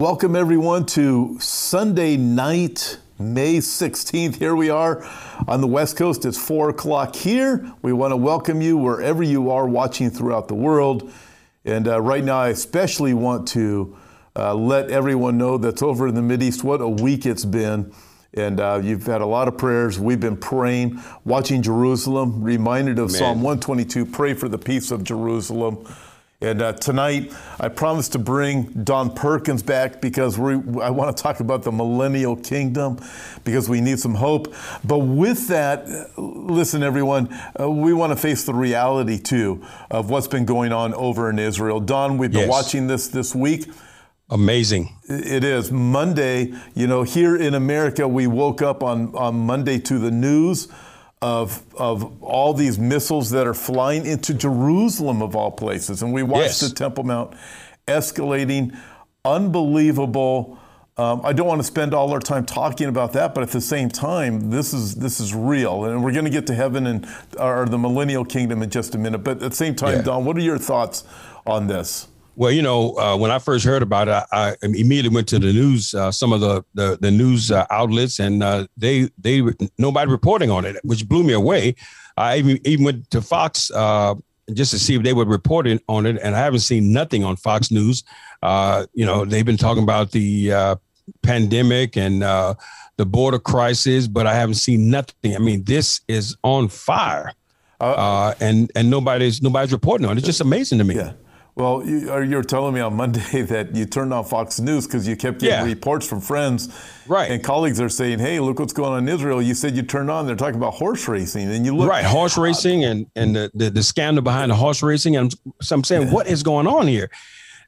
Welcome, everyone, to Sunday night, May 16th. Here we are on the West Coast. It's 4 o'clock here. We want to welcome you wherever you are watching throughout the world. And uh, right now, I especially want to uh, let everyone know that's over in the Mideast what a week it's been. And uh, you've had a lot of prayers. We've been praying, watching Jerusalem, reminded of Man. Psalm 122 pray for the peace of Jerusalem. And uh, tonight, I promised to bring Don Perkins back because we, I want to talk about the millennial kingdom because we need some hope. But with that, listen, everyone, uh, we want to face the reality too of what's been going on over in Israel. Don, we've been Yes. watching this this week. Amazing. It is Monday. You know, here in America, we woke up on, on Monday to the news of, of all these missiles that are flying into Jerusalem, of all places. And we watched Yes. the Temple Mount escalating. Unbelievable. Um, I don't want to spend all our time talking about that, but at the same time, this is this is real, and we're going to get to heaven and or the millennial kingdom in just a minute. But at the same time, Yeah. Don, what are your thoughts on this? Well, you know, uh, when I first heard about it, I, I immediately went to the news, uh, some of the the, the news uh, outlets, and uh, they they nobody reporting on it, which blew me away. I even even went to Fox uh, just to see if they were reporting on it, and I haven't seen nothing on Fox News. Uh, you know, they've been talking about the uh, pandemic and uh, the border crisis, but I haven't seen nothing. I mean, this is on fire, uh, and and nobody's nobody's reporting on it. It's just amazing to me. Yeah. Well, you, or you're telling me on Monday that you turned on Fox News because you kept getting Yeah. reports from friends Right. and colleagues are saying, "Hey, look what's going on in Israel." You said you turned on; they're talking about horse racing, and you look right horse racing and and the, the the scandal behind the horse racing and so i'm saying what is going on here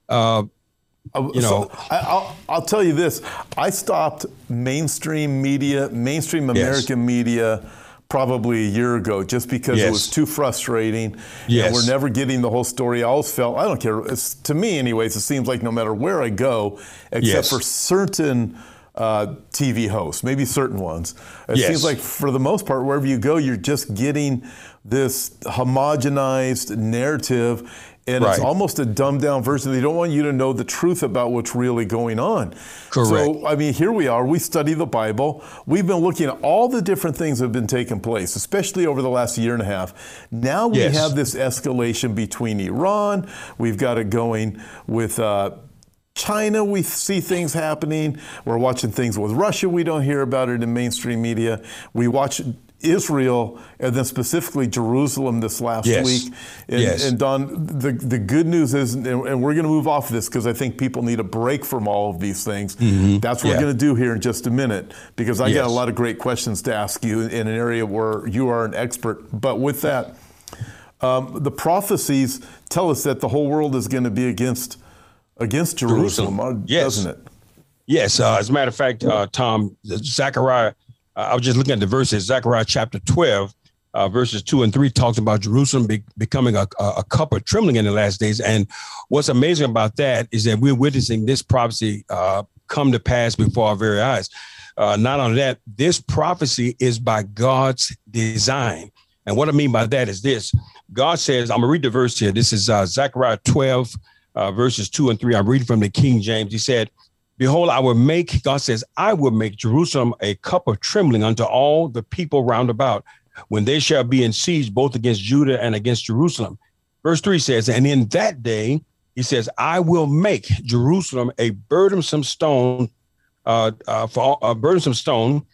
uh Uh, you so know- I, I'll, I'll tell you this: I stopped mainstream media, mainstream American media, probably a year ago, just because it was too frustrating. Yes. And we're never getting the whole story. I always felt I don't care. It's, to me, anyways, it seems like no matter where I go, except Yes. for certain. Uh, TV hosts, maybe certain ones. It Yes. seems like for the most part, wherever you go, you're just getting this homogenized narrative, and it's almost a dumbed down version. They don't want you to know the truth about what's really going on. Correct. So, I mean, here we are. We study the Bible. We've been looking at all the different things that have been taking place, especially over the last year and a half. Now we Yes. have this escalation between Iran. We've got it going with. Uh, China, we see things happening. We're watching things with Russia. We don't hear about it in mainstream media. We watch Israel and then specifically Jerusalem this last Yes. week. And, Yes. and Don, the, the good news is, and, and we're going to move off of this because I think people need a break from all of these things. That's what Mm-hmm. Yeah. we're going to do here in just a minute because I got a lot of great questions to ask you in an area where you are an expert. But with that, um, the prophecies tell us that the whole world is going to be against against Jerusalem, Jerusalem. uh, Yes. doesn't it? yes uh, as a matter of fact uh tom zechariah i was just looking at the verses. Zechariah chapter 12 uh, verses 2 and 3 talks about jerusalem be- becoming a, a, a cup of trembling in the last days. And what's amazing about that is that we're witnessing this prophecy uh, come to pass before our very eyes. Uh, not only that this prophecy is by god's design. And what i mean by that is this. God says i'm going to read the verse here. This is uh, zechariah 12 uh, verses 2 and 3 i'm reading from the king james. He said Behold, I will make, God says, I will make Jerusalem a cup of trembling unto all the people round about when they shall be in siege both against Judah and against Jerusalem. Verse 3 says, And in that day, he says, I will make Jerusalem a burdensome stone, uh, uh, for all, a burdensome stone,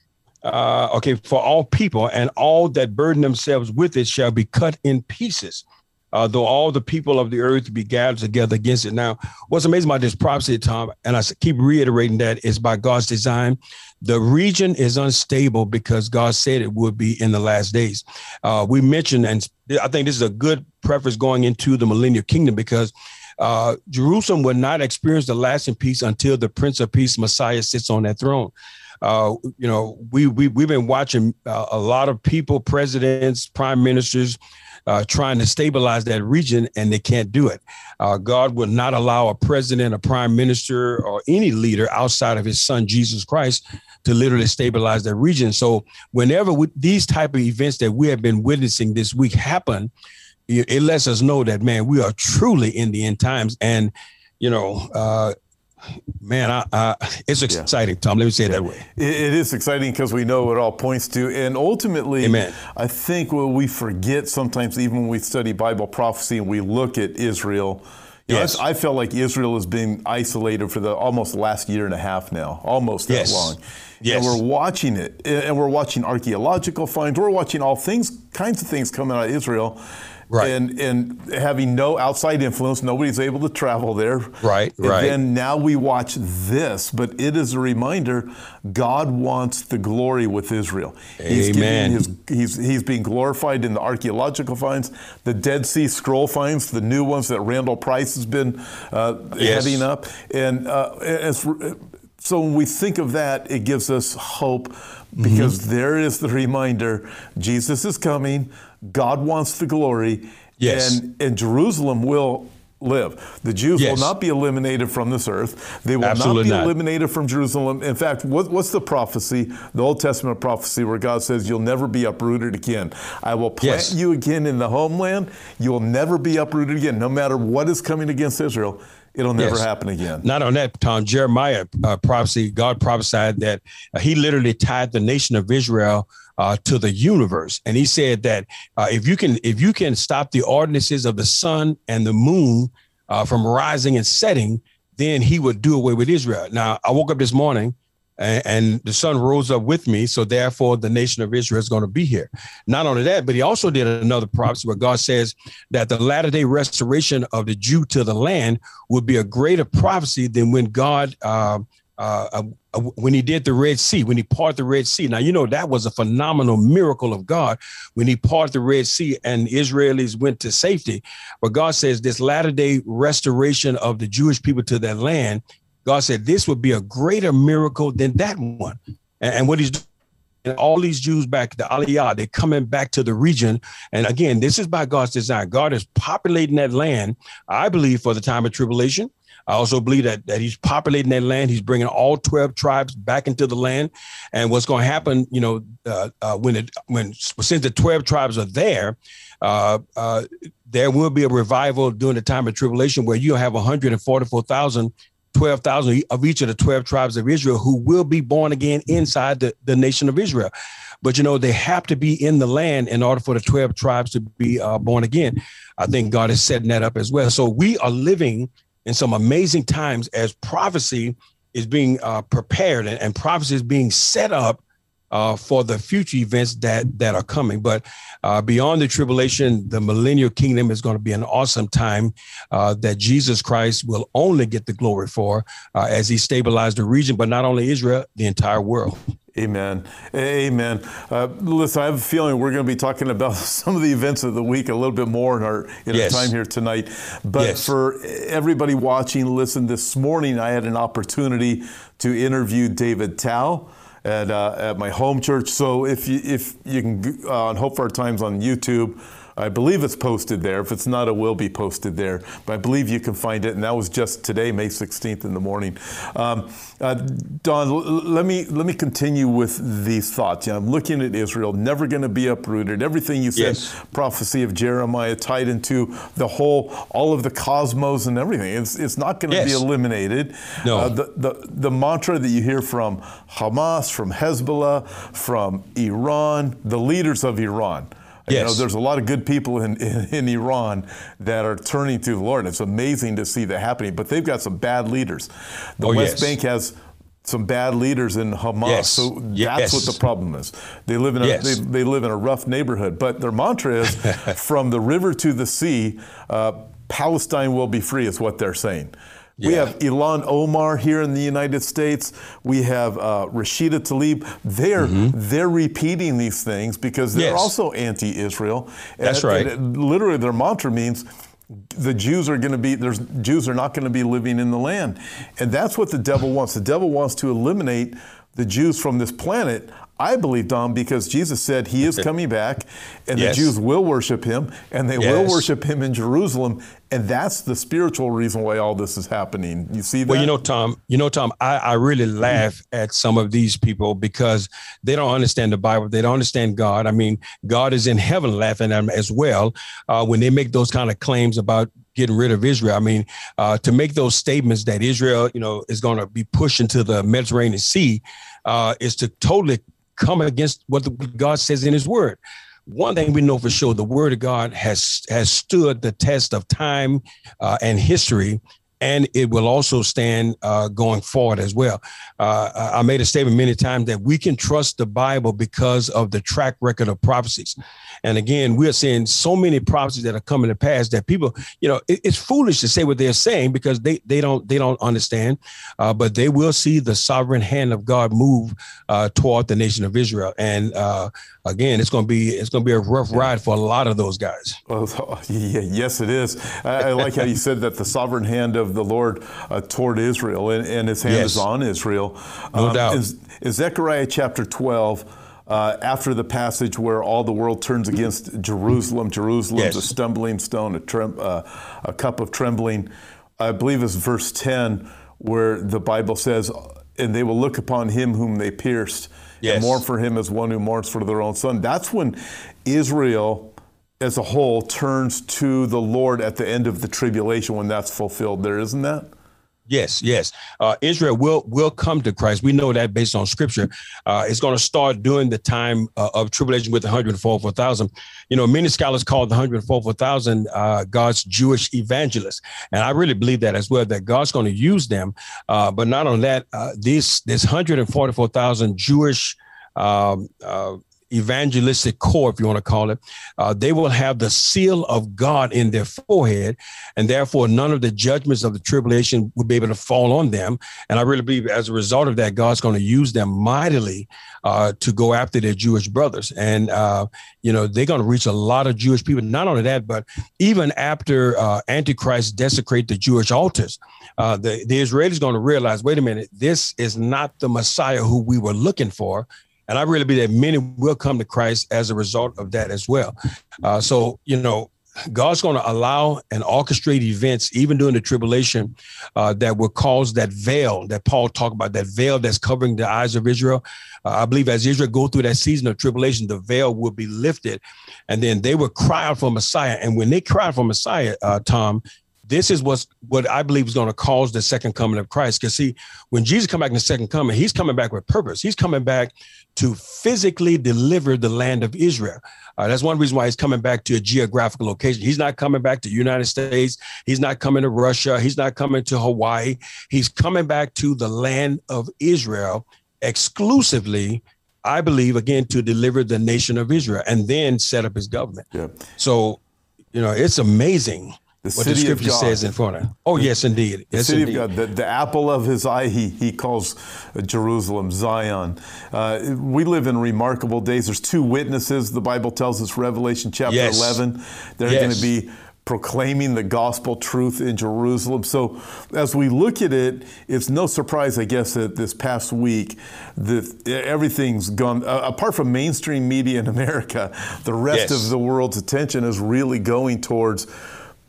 uh, okay, for all people, and all that burden themselves with it shall be cut in pieces. Uh, though all the people of the earth be gathered together against it. Now, what's amazing about this prophecy, Tom, and I keep reiterating that is by God's design. The region is unstable because God said it would be in the last days. Uh, we mentioned, and I think this is a good preface going into the millennial kingdom because uh, Jerusalem will not experience the lasting peace until the Prince of Peace, Messiah, sits on that throne. Uh, you know, we, we, we've been watching uh, a lot of people, presidents, prime ministers, uh, trying to stabilize that region, and they can't do it. Uh, God would not allow a president, a prime minister, or any leader outside of His Son Jesus Christ to literally stabilize that region. So, whenever we, these type of events that we have been witnessing this week happen, it, it lets us know that man, we are truly in the end times, and you know. Uh, Man, I, I, it's exciting, yeah. Tom. Let me say it that way. it, it is exciting because we know it all points to, and ultimately, Amen. I think what we forget sometimes, even when we study Bible prophecy and we look at Israel. yes. Know, I, I felt like Israel has been isolated for the almost last year and a half now, almost that yes. long. Yes. And we're watching it, and we're watching archaeological finds. We're watching all things, kinds of things coming out of Israel. Right. And and having no outside influence, nobody's able to travel there. Right, and right. Then now we watch this, but it is a reminder God wants the glory with Israel. He's Amen. His, he's he's being glorified in the archaeological finds, the Dead Sea Scroll finds, the new ones that Randall Price has been uh, yes. heading up, and uh, as so when we think of that, it gives us hope because mm-hmm. there is the reminder Jesus is coming, God wants the glory, yes. and, and Jerusalem will live. The Jews yes. will not be eliminated from this earth. They will Absolutely not be not. eliminated from Jerusalem. In fact, what, what's the prophecy, the Old Testament prophecy, where God says, You'll never be uprooted again? I will plant yes. you again in the homeland. You will never be uprooted again, no matter what is coming against Israel. It'll never yes. happen again. Not on that, Tom. Jeremiah uh, prophecy, God prophesied that uh, he literally tied the nation of Israel uh, to the universe, and he said that uh, if you can, if you can stop the ordinances of the sun and the moon uh, from rising and setting, then he would do away with Israel. Now, I woke up this morning and, and the sun rose up with me. So therefore, the nation of Israel is going to be here. Not only that, but he also did another prophecy where God says that the latter day restoration of the Jew to the land would be a greater prophecy than when God. Uh, uh, uh, when he did the Red Sea, when he parted the Red Sea. Now, you know, that was a phenomenal miracle of God when he parted the Red Sea and Israelis went to safety. But God says this latter day restoration of the Jewish people to their land God said this would be a greater miracle than that one. And, and what he's doing, and all these Jews back, the Aliyah, they're coming back to the region. And again, this is by God's design. God is populating that land, I believe, for the time of tribulation. I also believe that, that he's populating that land. He's bringing all 12 tribes back into the land. And what's going to happen, you know, uh, uh, when it, when since the 12 tribes are there, uh, uh, there will be a revival during the time of tribulation where you'll have 144,000 12,000 of each of the 12 tribes of Israel who will be born again inside the, the nation of Israel. But, you know, they have to be in the land in order for the 12 tribes to be uh, born again. I think God is setting that up as well. So we are living in some amazing times as prophecy is being uh, prepared and, and prophecy is being set up uh, for the future events that that are coming. But uh, beyond the tribulation, the millennial kingdom is going to be an awesome time uh, that Jesus Christ will only get the glory for uh, as he stabilized the region, but not only Israel, the entire world. Amen. Amen. Uh, listen, I have a feeling we're going to be talking about some of the events of the week a little bit more in our, in yes. our time here tonight. But yes. for everybody watching, listen, this morning I had an opportunity to interview David Tao at, uh, at my home church. So if you, if you can, uh, on Hope for Our Times on YouTube, I believe it's posted there. If it's not, it will be posted there. But I believe you can find it, and that was just today, May 16th in the morning. Um, uh, Don, l- let me let me continue with these thoughts. I'm looking at Israel, never going to be uprooted. Everything you said, yes. prophecy of Jeremiah, tied into the whole, all of the cosmos and everything. It's it's not going to yes. be eliminated. No. Uh, the, the the mantra that you hear from Hamas, from Hezbollah, from Iran, the leaders of Iran. Yes. You know, there's a lot of good people in, in, in, Iran that are turning to the Lord. It's amazing to see that happening, but they've got some bad leaders. The oh, West yes. Bank has some bad leaders in Hamas. Yes. So that's yes. what the problem is. They live in a yes. they, they, live in a rough neighborhood, but their mantra is from the river to the sea, uh, Palestine will be free. Is what they're saying. Yeah. We have Ilhan Omar here in the United States. We have uh, Rashida Tlaib. They're mm-hmm. they're repeating these things because they're yes. also anti-Israel. That's and, right. And literally, their mantra means the Jews are going to be there's Jews are not going to be living in the land, and that's what the devil wants. The devil wants to eliminate the Jews from this planet. I believe, Don, because Jesus said he is coming back and yes. the Jews will worship him and they yes. will worship him in Jerusalem. And that's the spiritual reason why all this is happening. You see that? Well, you know, Tom, you know, Tom, I, I really laugh at some of these people because they don't understand the Bible. They don't understand God. I mean, God is in heaven laughing at them as well uh, when they make those kind of claims about getting rid of Israel. I mean, uh, to make those statements that Israel, you know, is going to be pushed into the Mediterranean Sea, uh, is to totally come against what the, God says in His Word. One thing we know for sure: the Word of God has has stood the test of time uh, and history, and it will also stand uh, going forward as well. Uh, I made a statement many times that we can trust the Bible because of the track record of prophecies. And again, we are seeing so many prophecies that are coming to pass that people, you know, it, it's foolish to say what they're saying because they they don't they don't understand, uh, but they will see the sovereign hand of God move uh, toward the nation of Israel. And uh, again, it's going to be it's going to be a rough ride for a lot of those guys. Well, yeah, yes, it is. I, I, like how you said that the sovereign hand of the Lord uh, toward Israel, and, and His hand yes. is on Israel. No um, doubt. In, in Zechariah chapter twelve. Uh, after the passage where all the world turns against Jerusalem, Jerusalem's yes. a stumbling stone, a, trem- uh, a cup of trembling. I believe it's verse 10 where the Bible says, and they will look upon him whom they pierced yes. and mourn for him as one who mourns for their own son. That's when Israel as a whole turns to the Lord at the end of the tribulation when that's fulfilled there, isn't that? Yes, yes. Uh, Israel will will come to Christ. We know that based on Scripture. Uh, it's going to start during the time uh, of tribulation with the 144,000. You know, many scholars call the 144,000 uh, God's Jewish evangelists, and I really believe that as well. That God's going to use them. Uh, but not only that, uh, this this 144,000 Jewish um, evangelistic corps, if you want to call it, uh, they will have the seal of God in their forehead, and therefore none of the judgments of the tribulation will be able to fall on them. And I really believe as a result of that, God's going to use them mightily uh, to go after their Jewish brothers. And, uh, you know, they're going to reach a lot of Jewish people. Not only that, but even after uh, Antichrist desecrate the Jewish altars, uh, the, the Israelis going to realize, wait a minute, this is not the Messiah who we were looking for. And I really believe that many will come to Christ as a result of that as well. Uh, so, you know, God's going to allow and orchestrate events, even during the tribulation, uh, that will cause that veil that Paul talked about, that veil that's covering the eyes of Israel. Uh, I believe as Israel go through that season of tribulation, the veil will be lifted, and then they will cry out for Messiah. And when they cry out for Messiah, uh, Tom, this is what's what I believe is going to cause the second coming of Christ. Because see, when Jesus come back in the second coming, he's coming back with purpose. He's coming back to physically deliver the land of Israel. Uh, that's one reason why he's coming back to a geographical location. He's not coming back to the United States. He's not coming to Russia. He's not coming to Hawaii. He's coming back to the land of Israel exclusively I believe, again, to deliver the nation of Israel and then set up his government. Yeah. So, you know, it's amazing the what the scripture says in front of. Oh, yes, indeed. The yes, city indeed. of God, the, the, apple of his eye, he, he calls Jerusalem, Zion. Uh, we live in remarkable days. There's two witnesses, the Bible tells us, Revelation chapter yes. 11. They're yes. going to be proclaiming the gospel truth in Jerusalem. So, as we look at it, it's no surprise, I guess, that this past week, that everything's gone, uh, apart from mainstream media in America, the rest yes. of the world's attention is really going towards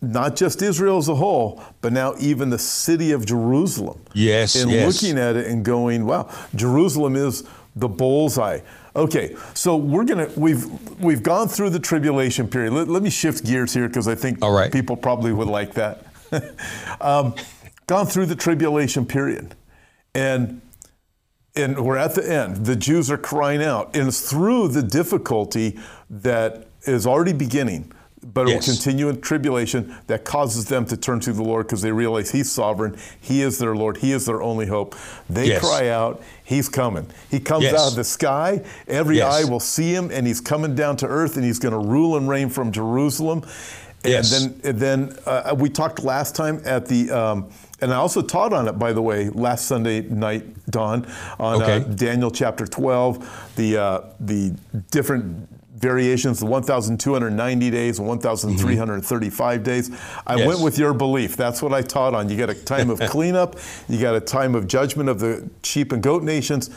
not just Israel as a whole, but now even the city of Jerusalem. Yes, and yes. looking at it and going, wow, Jerusalem is the bullseye. Okay, so we're gonna we've we've gone through the tribulation period. Let, let me shift gears here because I think All right. people probably would like that. um, gone through the tribulation period, and and we're at the end. The Jews are crying out, and it's through the difficulty that is already beginning but it yes. will continue in tribulation that causes them to turn to the Lord because they realize He's sovereign. He is their Lord. He is their only hope. They yes. cry out, He's coming. He comes yes. out of the sky. Every eye will see Him, and He's coming down to earth, and He's going to rule and reign from Jerusalem. And yes. then, and then uh, we talked last time at the. Um, and I also taught on it, by the way, last Sunday night, Don, on uh, okay. uh, Daniel chapter 12, the uh, the different variations, the 1,290 days and 1,335 mm-hmm. days. I yes. went with your belief. That's what I taught on. You got a time of cleanup, you got a time of judgment of the sheep and goat nations.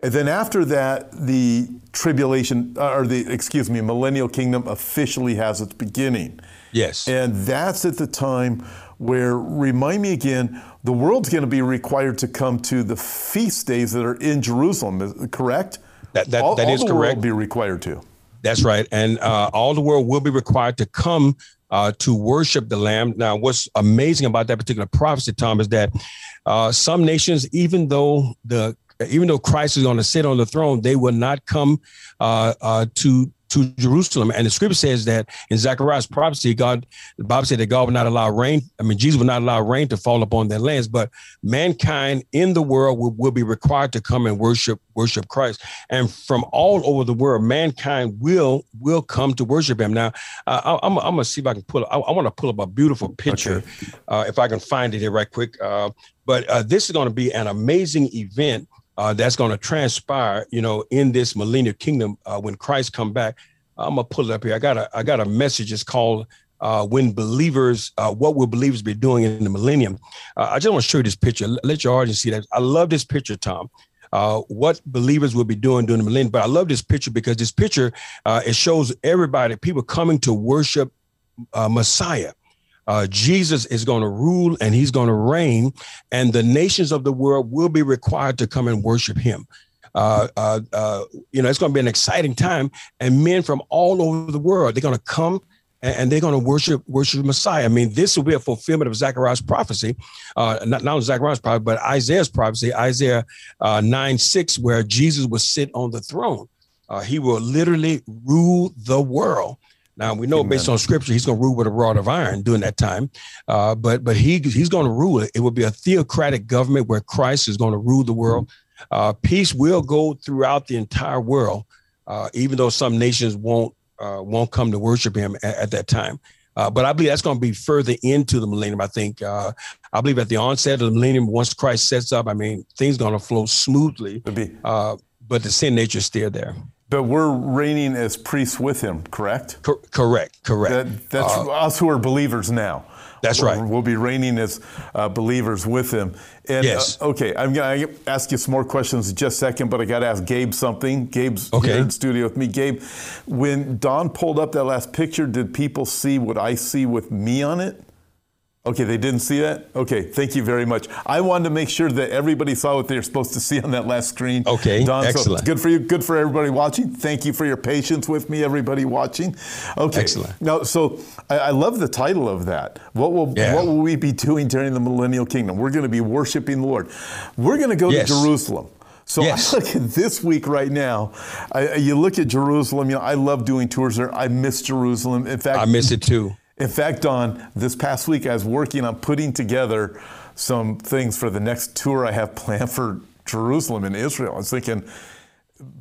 And then after that, the tribulation, uh, or the, excuse me, millennial kingdom officially has its beginning. Yes. And that's at the time where, remind me again, the world's going to be required to come to the feast days that are in Jerusalem, correct? That, that, all, that is all the correct. world be required to. That's right. And uh, all the world will be required to come uh, to worship the Lamb. Now, what's amazing about that particular prophecy, Tom, is that uh, some nations, even though the even though Christ is going to sit on the throne, they will not come uh, uh, to to Jerusalem. And the scripture says that in Zechariah's prophecy, God, the Bible said that God would not allow rain. I mean, Jesus would not allow rain to fall upon their lands, but mankind in the world will, will be required to come and worship, worship Christ. And from all over the world, mankind will, will come to worship him. Now, uh, I, am going to see if I can pull, I, I want to pull up a beautiful picture, okay. uh, if I can find it here right quick. Uh, but uh, this is going to be an amazing event uh, that's going to transpire, you know, in this millennial kingdom uh, when Christ come back. I'm gonna pull it up here. I got a I got a message. It's called uh, "When Believers, uh, What Will Believers Be Doing in the Millennium?" Uh, I just want to show you this picture. Let your audience see that. I love this picture, Tom. Uh, what believers will be doing during the millennium. But I love this picture because this picture it shows everybody, people coming to worship Messiah uh, Jesus is going to rule and he's going to reign, and the nations of the world will be required to come and worship him. Uh, uh, uh you know, it's going to be an exciting time, and men from all over the world they're going to come and, they're going to worship worship Messiah. I mean, this will be a fulfillment of Zechariah's prophecy, uh, not, not Zechariah's prophecy, but Isaiah's prophecy, Isaiah uh, 9 6, where Jesus will sit on the throne. Uh, he will literally rule the world. Now we know Amen. based on scripture he's going to rule with a rod of iron during that time, uh, but but he he's going to rule it. It will be a theocratic government where Christ is going to rule the world. Uh, peace will go throughout the entire world, uh, even though some nations won't uh, won't come to worship him at, at that time. Uh, but I believe that's going to be further into the millennium. I think uh, I believe at the onset of the millennium, once Christ sets up, I mean things going to flow smoothly. but the sin nature is still there. But we're reigning as priests with him, correct? Co- correct, correct. That, that's uh, us who are believers now. That's right. We'll be reigning as uh, believers with him. And, yes. Uh, okay, I'm going to ask you some more questions in just a second, but I got to ask Gabe something. Gabe's okay. here in studio with me. Gabe, when Don pulled up that last picture, did people see what I see with me on it? Okay, they didn't see that? Okay, thank you very much. I wanted to make sure that everybody saw what they were supposed to see on that last screen. Okay, Don, excellent. So good for you, good for everybody watching. Thank you for your patience with me, everybody watching. Okay, excellent. Now, so I, I love the title of that. What will yeah. what will we be doing during the millennial kingdom? We're going to be worshiping the Lord. We're going to go yes. to Jerusalem. So yes. I look at this week right now. I, you look at Jerusalem. You know, I love doing tours there. I miss Jerusalem. In fact, I miss it too. In fact, Don, this past week I was working on putting together some things for the next tour I have planned for Jerusalem and Israel. I was thinking,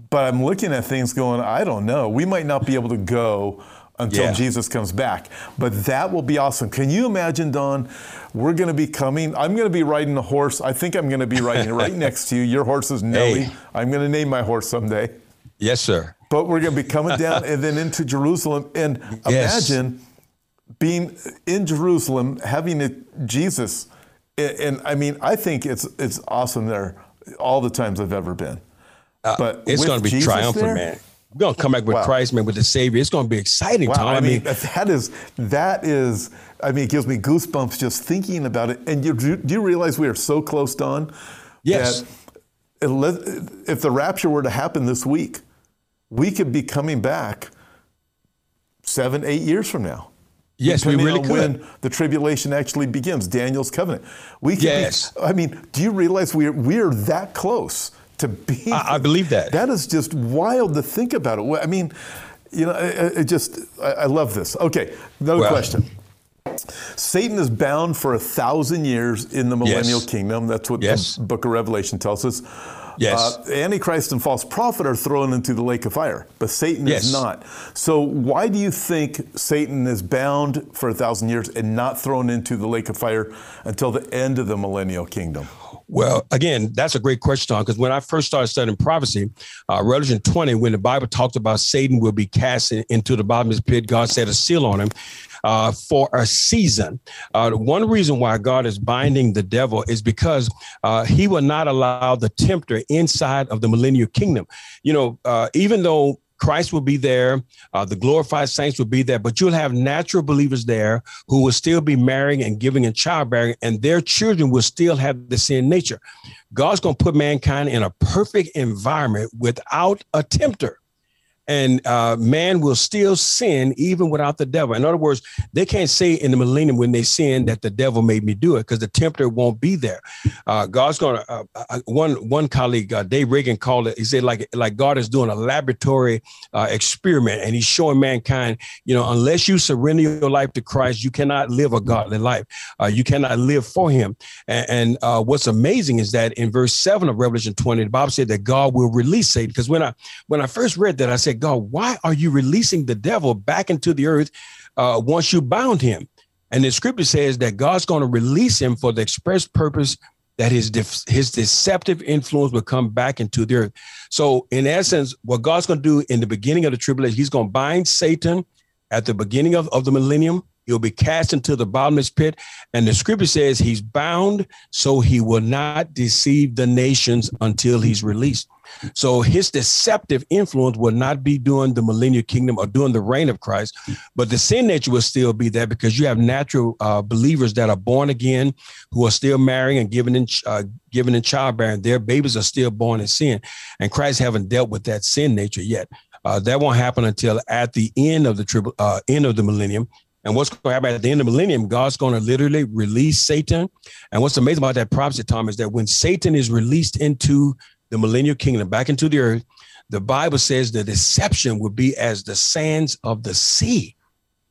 but I'm looking at things going, I don't know. We might not be able to go until yeah. Jesus comes back. But that will be awesome. Can you imagine, Don? We're going to be coming. I'm going to be riding a horse. I think I'm going to be riding right next to you. Your horse is Nellie. Hey. I'm going to name my horse someday. Yes, sir. But we're going to be coming down and then into Jerusalem. And yes. imagine being in Jerusalem, having it, Jesus, and, and, I mean, I think it's it's awesome there all the times I've ever been. Uh, but it's going to be Jesus triumphant, there, man. We're going to come back with wow. Christ, man, with the Savior. It's going to be exciting, wow, Tom. I mean, that is that is. I mean, it gives me goosebumps just thinking about it. And you, do you realize we are so close, Don? Yes. if the rapture were to happen this week, we could be coming back seven, eight years from now. Yes, we really could. When the tribulation actually begins, Daniel's covenant. We can yes. Be, I mean, do you realize we're we're that close to being? I, I, believe that. That is just wild to think about it. I mean, you know, it, it just I, I, love this. Okay, another well, question. Satan is bound for a thousand years in the millennial yes. kingdom. That's what yes. the book of Revelation tells us. Yes. Uh, Antichrist and false prophet are thrown into the lake of fire, but Satan yes. is not. So why do you think Satan is bound for a thousand years and not thrown into the lake of fire until the end of the millennial kingdom? Well, again, that's a great question, Tom, because when I first started studying prophecy, uh, Revelation 20, when the Bible talks about Satan will be cast into the bottomless pit, God set a seal on him uh, for a season. Uh, one reason why God is binding the devil is because uh, he will not allow the tempter inside of the millennial kingdom. You know, uh, even though Christ will be there. Uh, the glorified saints will be there, but you'll have natural believers there who will still be marrying and giving and childbearing, and their children will still have the sin nature. God's going to put mankind in a perfect environment without a tempter. And uh, man will still sin even without the devil. In other words, they can't say in the millennium when they sin that the devil made me do it because the tempter won't be there. Uh, God's gonna. Uh, uh one one colleague, uh, Dave Reagan, called it. He said like like God is doing a laboratory uh, experiment, and He's showing mankind, you know, unless you surrender your life to Christ, you cannot live a godly life. you cannot live for Him. And, and what's amazing is that in verse seven of Revelation twenty, the Bible said that God will release Satan. Because when I when I first read that, I said God, why are you releasing the devil back into the earth uh, once you bound him? And the scripture says that God's going to release him for the express purpose that his his deceptive influence will come back into the earth. So, in essence, what God's going to do in the beginning of the tribulation, He's going to bind Satan at the beginning of, of the millennium. He'll be cast into the bottomless pit. And the scripture says he's bound so he will not deceive the nations until he's released. So his deceptive influence will not be during the millennial kingdom or during the reign of Christ, but the sin nature will still be there because you have natural uh, believers that are born again, who are still marrying and giving in uh, giving in childbearing. Their babies are still born in sin, and Christ haven't dealt with that sin nature yet. Uh, that won't happen until at the end of the triple uh, end of the millennium. And what's going to happen at the end of the millennium? God's going to literally release Satan. And what's amazing about that prophecy, Tom, is that when Satan is released into the millennial kingdom back into the earth, the Bible says the deception will be as the sands of the sea.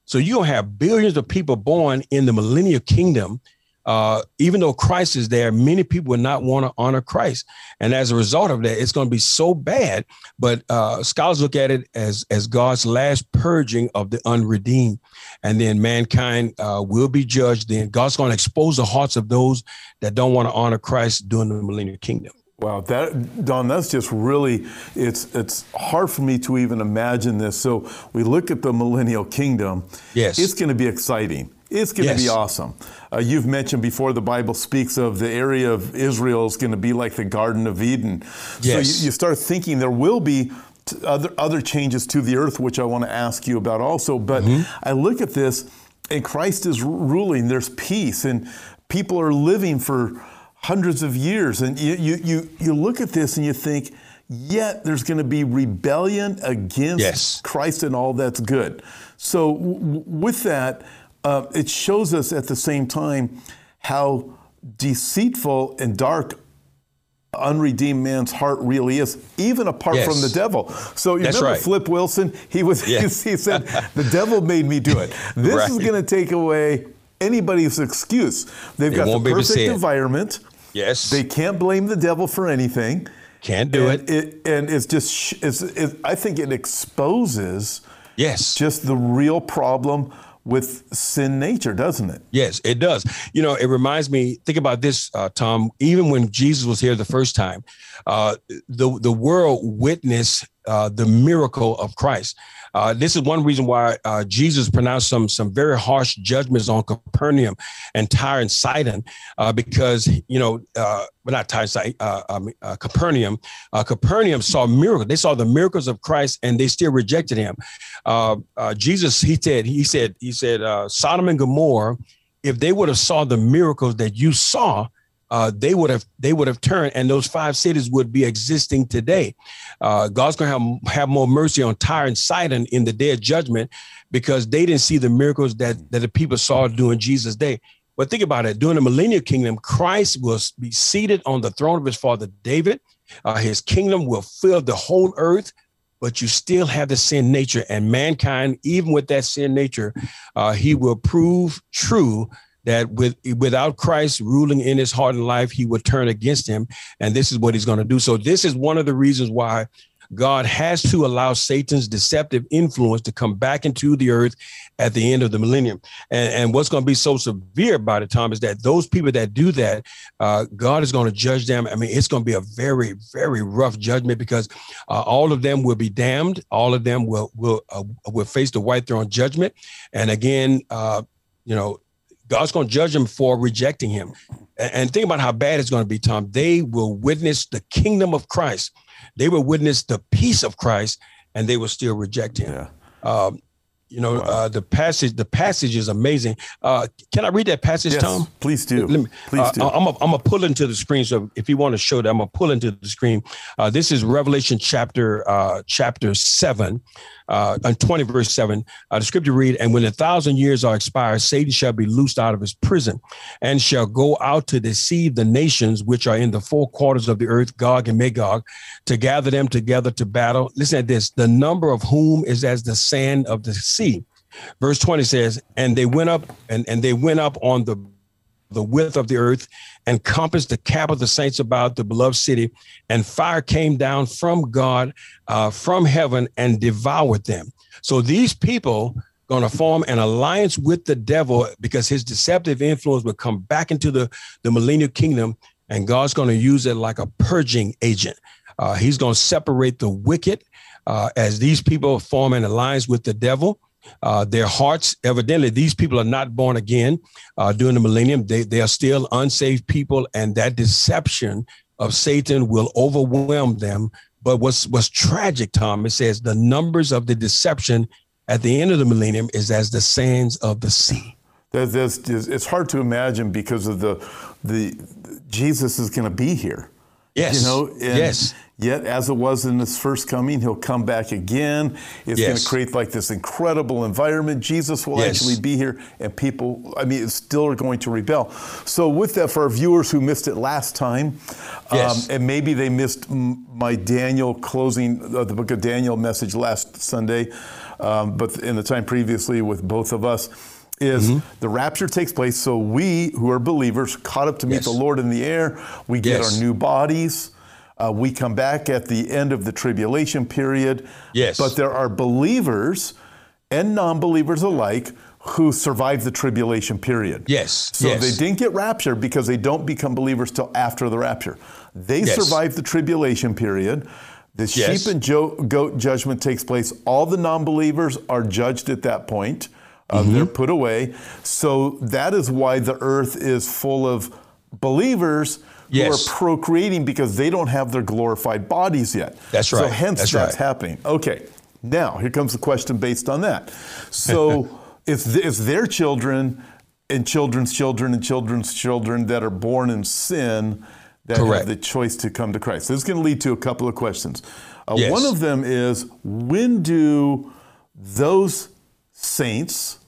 So to have billions of people born in the millennial kingdom. Uh, even though Christ is there, many people would not want to honor Christ. And as a result of that, it's going to be so bad. But uh, scholars look at it as, as God's last purging of the unredeemed. And then mankind uh, will be judged. Then God's going to expose the hearts of those that don't want to honor Christ during the millennial kingdom. Wow, that Don, that's just really it's it's hard for me to even imagine this. So we look at the millennial kingdom. Yes, it's going to be exciting. It's going yes. to be awesome. Uh, you've mentioned before the Bible speaks of the area of Israel is going to be like the Garden of Eden. Yes. So you, you start thinking there will be other other changes to the earth, which I want to ask you about also. But mm-hmm. I look at this, and Christ is ruling. There's peace, and people are living for hundreds of years. And you, you, you, you look at this and you think, yet there's going to be rebellion against yes. Christ and all that's good. So, w- with that, uh, it shows us at the same time how deceitful and dark unredeemed man's heart really is, even apart yes. from the devil. So you That's remember right. Flip Wilson? He was yes. he said, "The devil made me do it." This right. is going to take away anybody's excuse. They've got the perfect environment. Yes. They can't blame the devil for anything. Can't do and it. it. And it's just, it's, it, I think it exposes yes. just the real problem with sin nature, doesn't it? Yes, it does. You know, it reminds me. Think about this, uh, Tom. Even when Jesus was here the first time, uh, the the world witnessed uh, the miracle of Christ. Uh, this is one reason why uh, Jesus pronounced some some very harsh judgments on Capernaum and Tyre and Sidon, uh, because you know, uh, not Tyre, uh, um, uh, Capernaum. Capernaum saw miracles. They saw the miracles of Christ, and they still rejected him. Jesus, he said, he said, he said, Sodom and Gomorrah, if they would have saw the miracles that you saw, uh, they would have they would have turned, and those five cities would be existing today. Uh, God's going to have have more mercy on Tyre and Sidon in the day of judgment because they didn't see the miracles that that the people saw during Jesus' day. But think about it: during the millennial kingdom, Christ will be seated on the throne of his father David. Uh, his kingdom will fill the whole earth but you still have the sin nature and mankind even with that sin nature uh, he will prove true that with without Christ ruling in his heart and life, he would turn against him. And this is what he's going to do. So this is one of the reasons why God has to allow Satan's deceptive influence to come back into the earth at the end of the millennium. And, and what's going to be so severe about it, Tom, is that those people that do that, uh, God is going to judge them. I mean, it's going to be a very, very rough judgment because uh, all of them will be damned. All of them will will uh, will face the white throne judgment. And again, uh, you know, God's going to judge them for rejecting him. And think about how bad it's going to be, Tom. They will witness the kingdom of Christ. They will witness the peace of Christ, and they will still reject him. Yeah. Um, you know, wow. uh, the passage. The passage is amazing. Uh, can I read that passage, yes, Tom? Please do. Me, please uh, do. I'm gonna I'm pull into the screen. So if you want to show that, I'm gonna pull into the screen. Uh, this is Revelation chapter uh, chapter seven, uh, and 20 verse seven. the scripture read, "And when a thousand years are expired, Satan shall be loosed out of his prison, and shall go out to deceive the nations which are in the four quarters of the earth, Gog and Magog, to gather them together to battle." Listen at this: the number of whom is as the sand of the sea. Verse 20 says, and they went up and, and they went up on the the width of the earth and compassed the camp of the saints about the beloved city and fire came down from god uh, from heaven and devoured them so these people going to form an alliance with the devil because his deceptive influence will come back into the, the millennial kingdom and god's going to use it like a purging agent uh, he's going to separate the wicked uh, as these people form an alliance with the devil. Uh, their hearts, evidently, these people are not born again uh, during the millennium. They, they are still unsaved people, and that deception of Satan will overwhelm them. But what's, what's tragic, Tom, it says the numbers of the deception at the end of the millennium is as the sands of the sea. There's, it's hard to imagine because of the, the Jesus is going to be here. Yes. You know, yes. Yet, as it was in his first coming, he'll come back again. It's yes. going to create like this incredible environment. Jesus will yes. actually be here, and people, I mean, still are going to rebel. So, with that, for our viewers who missed it last time, yes. um, and maybe they missed my Daniel closing uh, the book of Daniel message last Sunday, um, but in the time previously with both of us, is mm-hmm. the rapture takes place. So we who are believers, caught up to meet yes. the Lord in the air, we get yes. our new bodies. Uh, we come back at the end of the tribulation period. Yes. But there are believers and non believers alike who survive the tribulation period. Yes. So yes. they didn't get raptured because they don't become believers till after the rapture. They yes. survive the tribulation period. The yes. sheep and goat judgment takes place. All the non believers are judged at that point. Uh, mm-hmm. They're put away. So that is why the earth is full of believers yes. who are procreating because they don't have their glorified bodies yet. That's right. So hence that's, that's right. happening. Okay. Now here comes the question based on that. So if if their children and children's children and children's children that are born in sin that Correct. have the choice to come to Christ. This is going to lead to a couple of questions. Uh, yes. One of them is when do those saints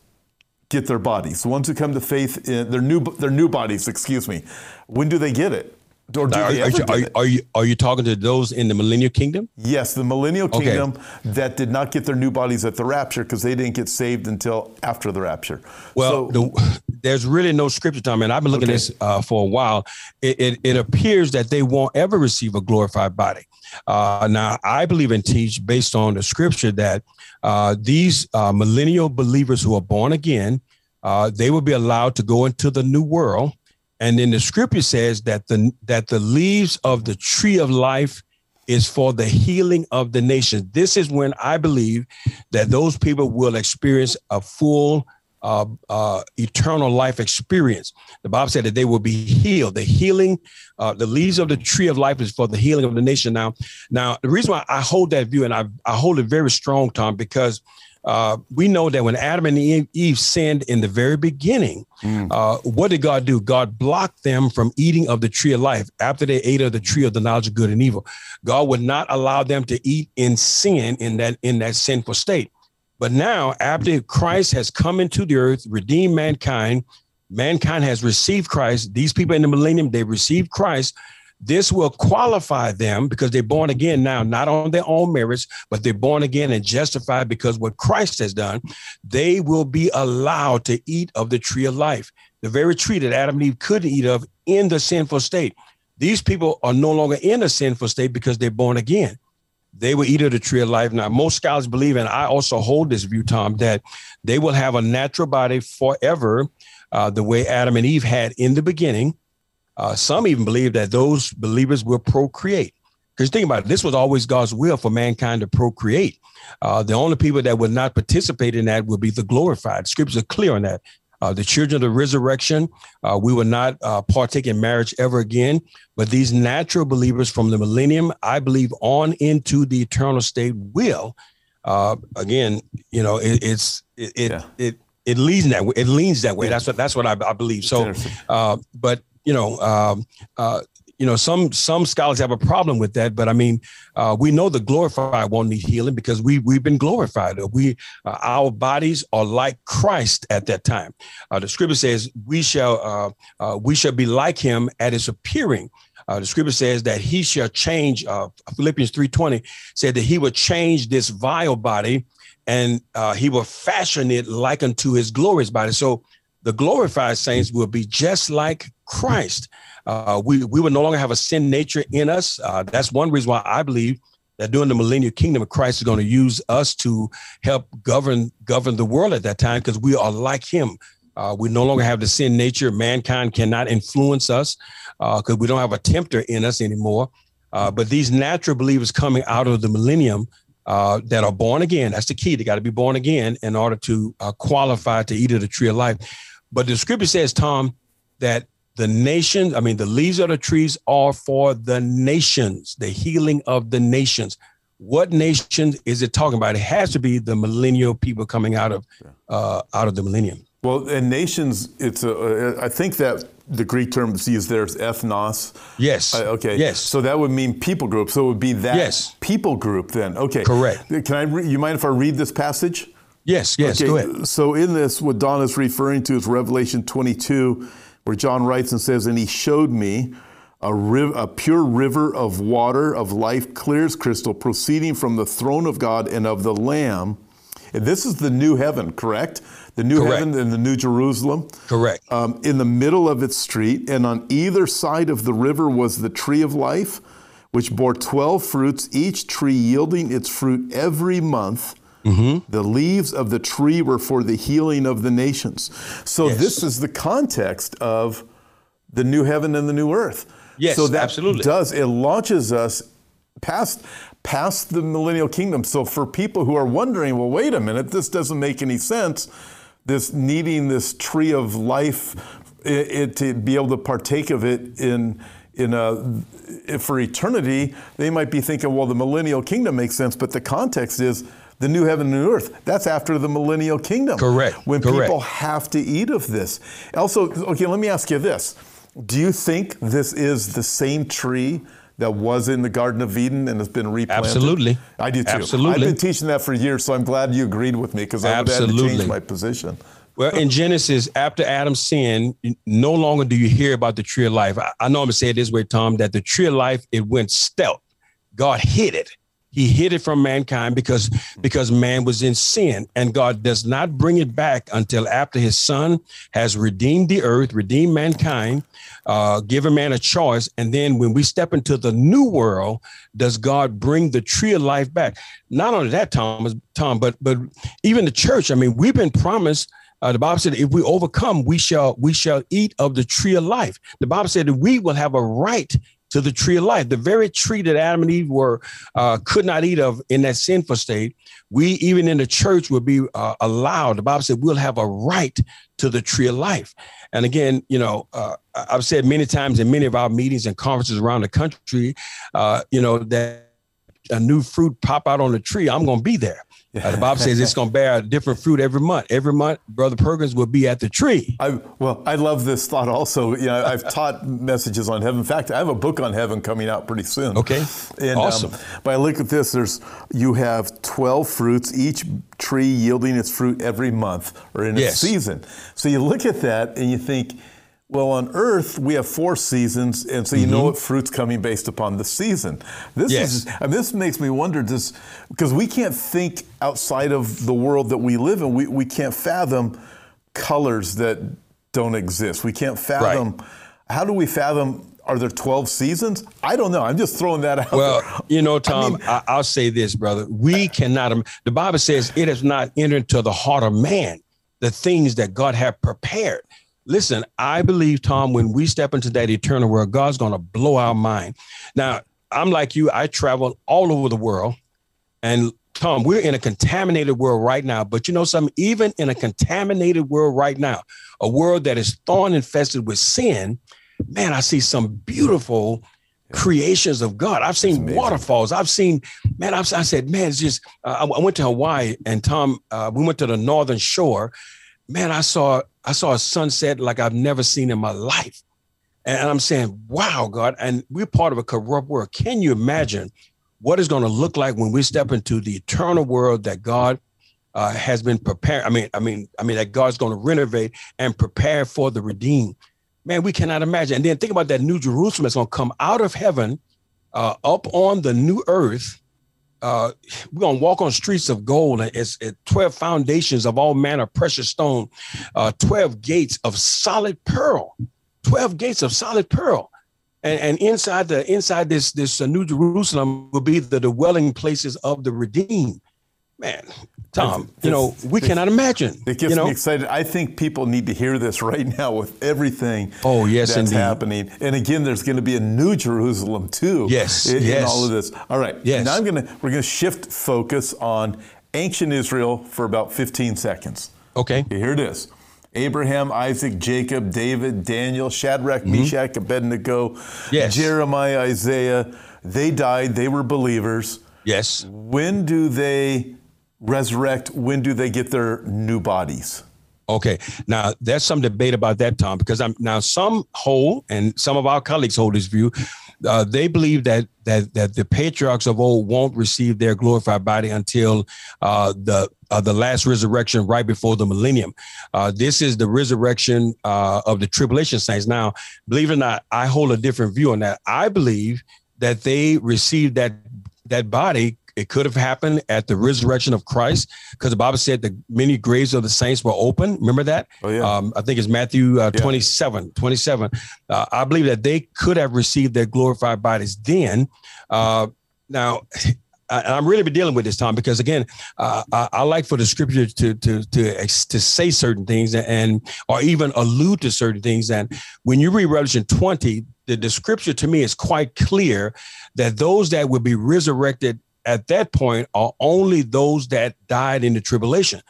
get their bodies? The ones who come to faith in their new their new bodies, excuse me. When do they get it? Or do are, are, you, are, are, you, are you talking to those in the millennial kingdom? Yes, the millennial kingdom okay. that did not get their new bodies at the rapture because they didn't get saved until after the rapture. Well, so, the, there's really no scripture time, and I've been looking okay. at this uh, for a while. It, it, it, appears that they won't ever receive a glorified body. Uh, now, I believe and teach based on the scripture that uh, these uh, millennial believers who are born again, uh, they will be allowed to go into the new world and then the scripture says that the that the leaves of the tree of life is for the healing of the nation. This is when I believe that those people will experience a full uh, uh, eternal life experience. The Bible said that they will be healed. The healing, uh, the leaves of the tree of life is for the healing of the nation. Now, now the reason why I hold that view and I, I hold it very strong, Tom, because uh, we know that when Adam and Eve sinned in the very beginning, mm. uh, what did God do? God blocked them from eating of the tree of life after they ate of the tree of the knowledge of good and evil. God would not allow them to eat in sin in that in that sinful state. But now, after Christ has come into the earth, redeemed mankind, mankind has received Christ. These people in the millennium, they received Christ. This will qualify them because they're born again now, not on their own merits, but they're born again and justified because what Christ has done. They will be allowed to eat of the tree of life, the very tree that Adam and Eve couldn't eat of in the sinful state. These people are no longer in a sinful state because they're born again. They will eat of the tree of life. Now, most scholars believe, and I also hold this view, Tom, that they will have a natural body forever, uh, the way Adam and Eve had in the beginning uh, some even believe that those believers will procreate. Because think about it, this was always God's will for mankind to procreate. Uh, the only people that would not participate in that would be the glorified. Scriptures are clear on that. Uh, the children of the resurrection, uh, we will not uh, partake in marriage ever again. But these natural believers from the millennium, I believe, on into the eternal state will uh, again, you know, it, it's it it, yeah. it it leans that way. It leans that way. That's what that's what I, I believe. So, uh, but you know, um, uh, you know, some some scholars have a problem with that, but I mean, uh, we know the glorified won't need healing because we we've been glorified. We uh, our bodies are like Christ at that time. Uh, the scripture says we shall uh, uh, we shall be like Him at His appearing. Uh, the scripture says that He shall change. Philippians three twenty said that He will change this vile body, and He will fashion it like unto His glorious body. So the glorified saints will be just like Christ. Uh, we, we will no longer have a sin nature in us. Uh, that's one reason why I believe that during the millennial kingdom Christ is going to use us to help govern govern the world at that time because we are like him. Uh, we no longer have the sin nature. Mankind cannot influence us because uh, we don't have a tempter in us anymore. Uh, but these natural believers coming out of the millennium uh, that are born again, that's the key. They got to be born again in order to qualify to eat of the tree of life. But the scripture says, Tom, that the nations, I mean, the leaves of the trees are for the nations, the healing of the nations. What nations is it talking about? It has to be the millennial people coming out of uh, out of the millennium. Well, and nations, it's a. I think that the Greek term that's used there is ethnos. Yes. Uh, okay. Yes. So that would mean people group. So it would be that yes. people group then. Okay. Correct. Can I? Re- you mind if I read this passage? Yes. Yes. Okay. Go ahead. So in this, what Don is referring to is Revelation 22 where John writes and says, And he showed me a, riv- a pure river of water of life, clear as crystal, proceeding from the throne of God and of the Lamb. And this is the new heaven, correct? The new correct. heaven and the new Jerusalem. Correct. Um, in the middle of its street, and on either side of the river was the tree of life, which bore 12 fruits, each tree yielding its fruit every month. Mm-hmm. The leaves of the tree were for the healing of the nations. So yes. this is the context of the new heaven and the new earth. Yes, so that absolutely. does it launches us past past the millennial kingdom. So for people who are wondering, well, wait a minute, this doesn't make any sense. This needing this tree of life, it, it to be able to partake of it in in a for eternity, they might be thinking, well, the millennial kingdom makes sense, but the context is the new heaven and new earth. That's after the millennial kingdom. Correct. When Correct. people have to eat of this. Also, okay, let me ask you this. Do you think this is the same tree that was in the Garden of Eden and has been replanted? Absolutely. I do too. Absolutely. I've been teaching that for years, so I'm glad you agreed with me because I would have to change my position. Well, in Genesis, after Adam's sin, no longer do you hear about the tree of life. I, I know I'm gonna say it this way, Tom, that the tree of life, it went stealth. God hid it. He hid it from mankind because because man was in sin, and God does not bring it back until after His Son has redeemed the earth, redeemed mankind, uh, given man a choice, and then when we step into the new world, does God bring the tree of life back? Not only that, Thomas, Tom, but but even the church. I mean, we've been promised. Uh, the Bible said, "If we overcome, we shall we shall eat of the tree of life." The Bible said that we will have a right to the tree of life, the very tree that Adam and Eve were uh, could not eat of in that sinful state. We even in the church will be uh, allowed. The Bible said we'll have a right to the tree of life. And again, you know, uh, I've said many times in many of our meetings and conferences around the country, uh, you know, that a new fruit pop out on the tree, I'm going to be there. Uh, the Bible says it's going to bear a different fruit every month. Every month, Brother Perkins will be at the tree. I, well, I love this thought also. You know, I've taught messages on heaven. In fact, I have a book on heaven coming out pretty soon. Okay, and, um, awesome. Um, but I look at this. There's you have 12 fruits, each tree yielding its fruit every month or in yes. a season. So you look at that and you think well, on Earth, we have four seasons, and so you mm-hmm. know what fruit's coming based upon the season. This yes. is, and this makes me wonder, just because we can't think outside of the world that we live in, we, we can't fathom colors that don't exist. We can't fathom. Right. How do we fathom? Are there 12 seasons? I don't know. I'm just throwing that out well, there. you know, Tom, I will say this, brother. We cannot, the Bible says it has not entered into the heart of man the things that God had prepared. Listen, I believe, Tom, when we step into that eternal world, God's going to blow our mind. Now, I'm like you, I travel all over the world. And Tom, we're in a contaminated world right now. But you know something? Even in a contaminated world right now, a world that is thorn infested with sin, man, I see some beautiful creations of God. I've seen waterfalls. I've seen, man, I've, I said, man, it's just, uh, I, I, went to Hawaii and Tom, uh, we went to the northern shore. Man, I saw, I saw a sunset like I've never seen in my life. And I'm saying, wow, God, and we're part of a corrupt world. Can you imagine what it's going to look like when we step into the eternal world that God uh, has been prepared? I mean, I mean, I mean that God's going to renovate and prepare for the redeemed man, we cannot imagine. And then think about that new Jerusalem that's going to come out of heaven uh, up on the new earth. Uh, we're to walk on streets of gold. It's, it's 12 foundations of all manner of precious stone, uh, 12 gates of solid pearl, 12 gates of solid pearl. And, and inside the inside this this uh, new Jerusalem will be the dwelling places of the redeemed. Man, Tom, you know, we cannot imagine. It gets you know? me excited. I think people need to hear this right now with everything oh, yes, that's indeed. happening. And again, there's going to be a new Jerusalem too. Yes, in, yes. in all of this. All right. Yes. Now I'm going to we're going to shift focus on ancient Israel for about 15 seconds. Okay. Here it is. Abraham, Isaac, Jacob, David, Daniel, Shadrach, mm-hmm. Meshach, Abednego, yes. Jeremiah, Isaiah. They died. They were believers. Yes. When do they resurrect? When do they get their new bodies? Okay, now there's some debate about that, Tom, because I'm now some hold, and some of our colleagues hold this view. Uh, they believe that that that the patriarchs of old won't receive their glorified body until uh, the uh, the last resurrection, right before the millennium. Uh, this is the resurrection uh, of the tribulation saints. Now, believe it or not, I hold a different view on that. I believe that they received that that body it could have happened at the resurrection of Christ because the Bible said the many graves of the saints were open. Remember that? Oh, yeah. Um, I think it's Matthew uh, yeah. 27. 27. Uh, I believe that they could have received their glorified bodies then. Uh, now, I'm really be dealing with this, Tom, because again, uh, I, I, like for the scripture to to to to say certain things and or even allude to certain things. And when you read Revelation 20, the, the scripture to me is quite clear that those that will be resurrected at that point are only those that died in the tribulation.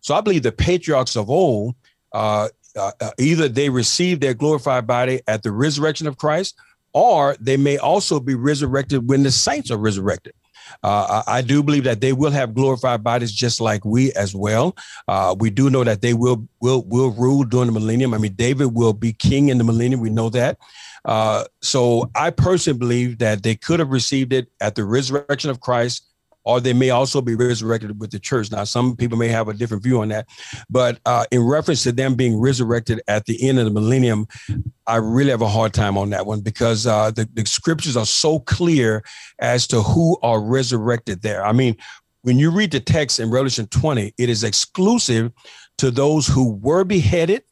So I believe the patriarchs of old, uh, uh, uh, either they received their glorified body at the resurrection of Christ, or they may also be resurrected when the saints are resurrected. Uh, I, I, do believe that they will have glorified bodies just like we as well. Uh, we do know that they will will will rule during the millennium. I mean, David will be king in the millennium. We know that. Uh, so I personally believe that they could have received it at the resurrection of Christ, or they may also be resurrected with the church. Now, some people may have a different view on that, but uh, in reference to them being resurrected at the end of the millennium, I really have a hard time on that one because uh, the, the scriptures are so clear as to who are resurrected there. I mean, when you read the text in Revelation 20, it is exclusive to those who were beheaded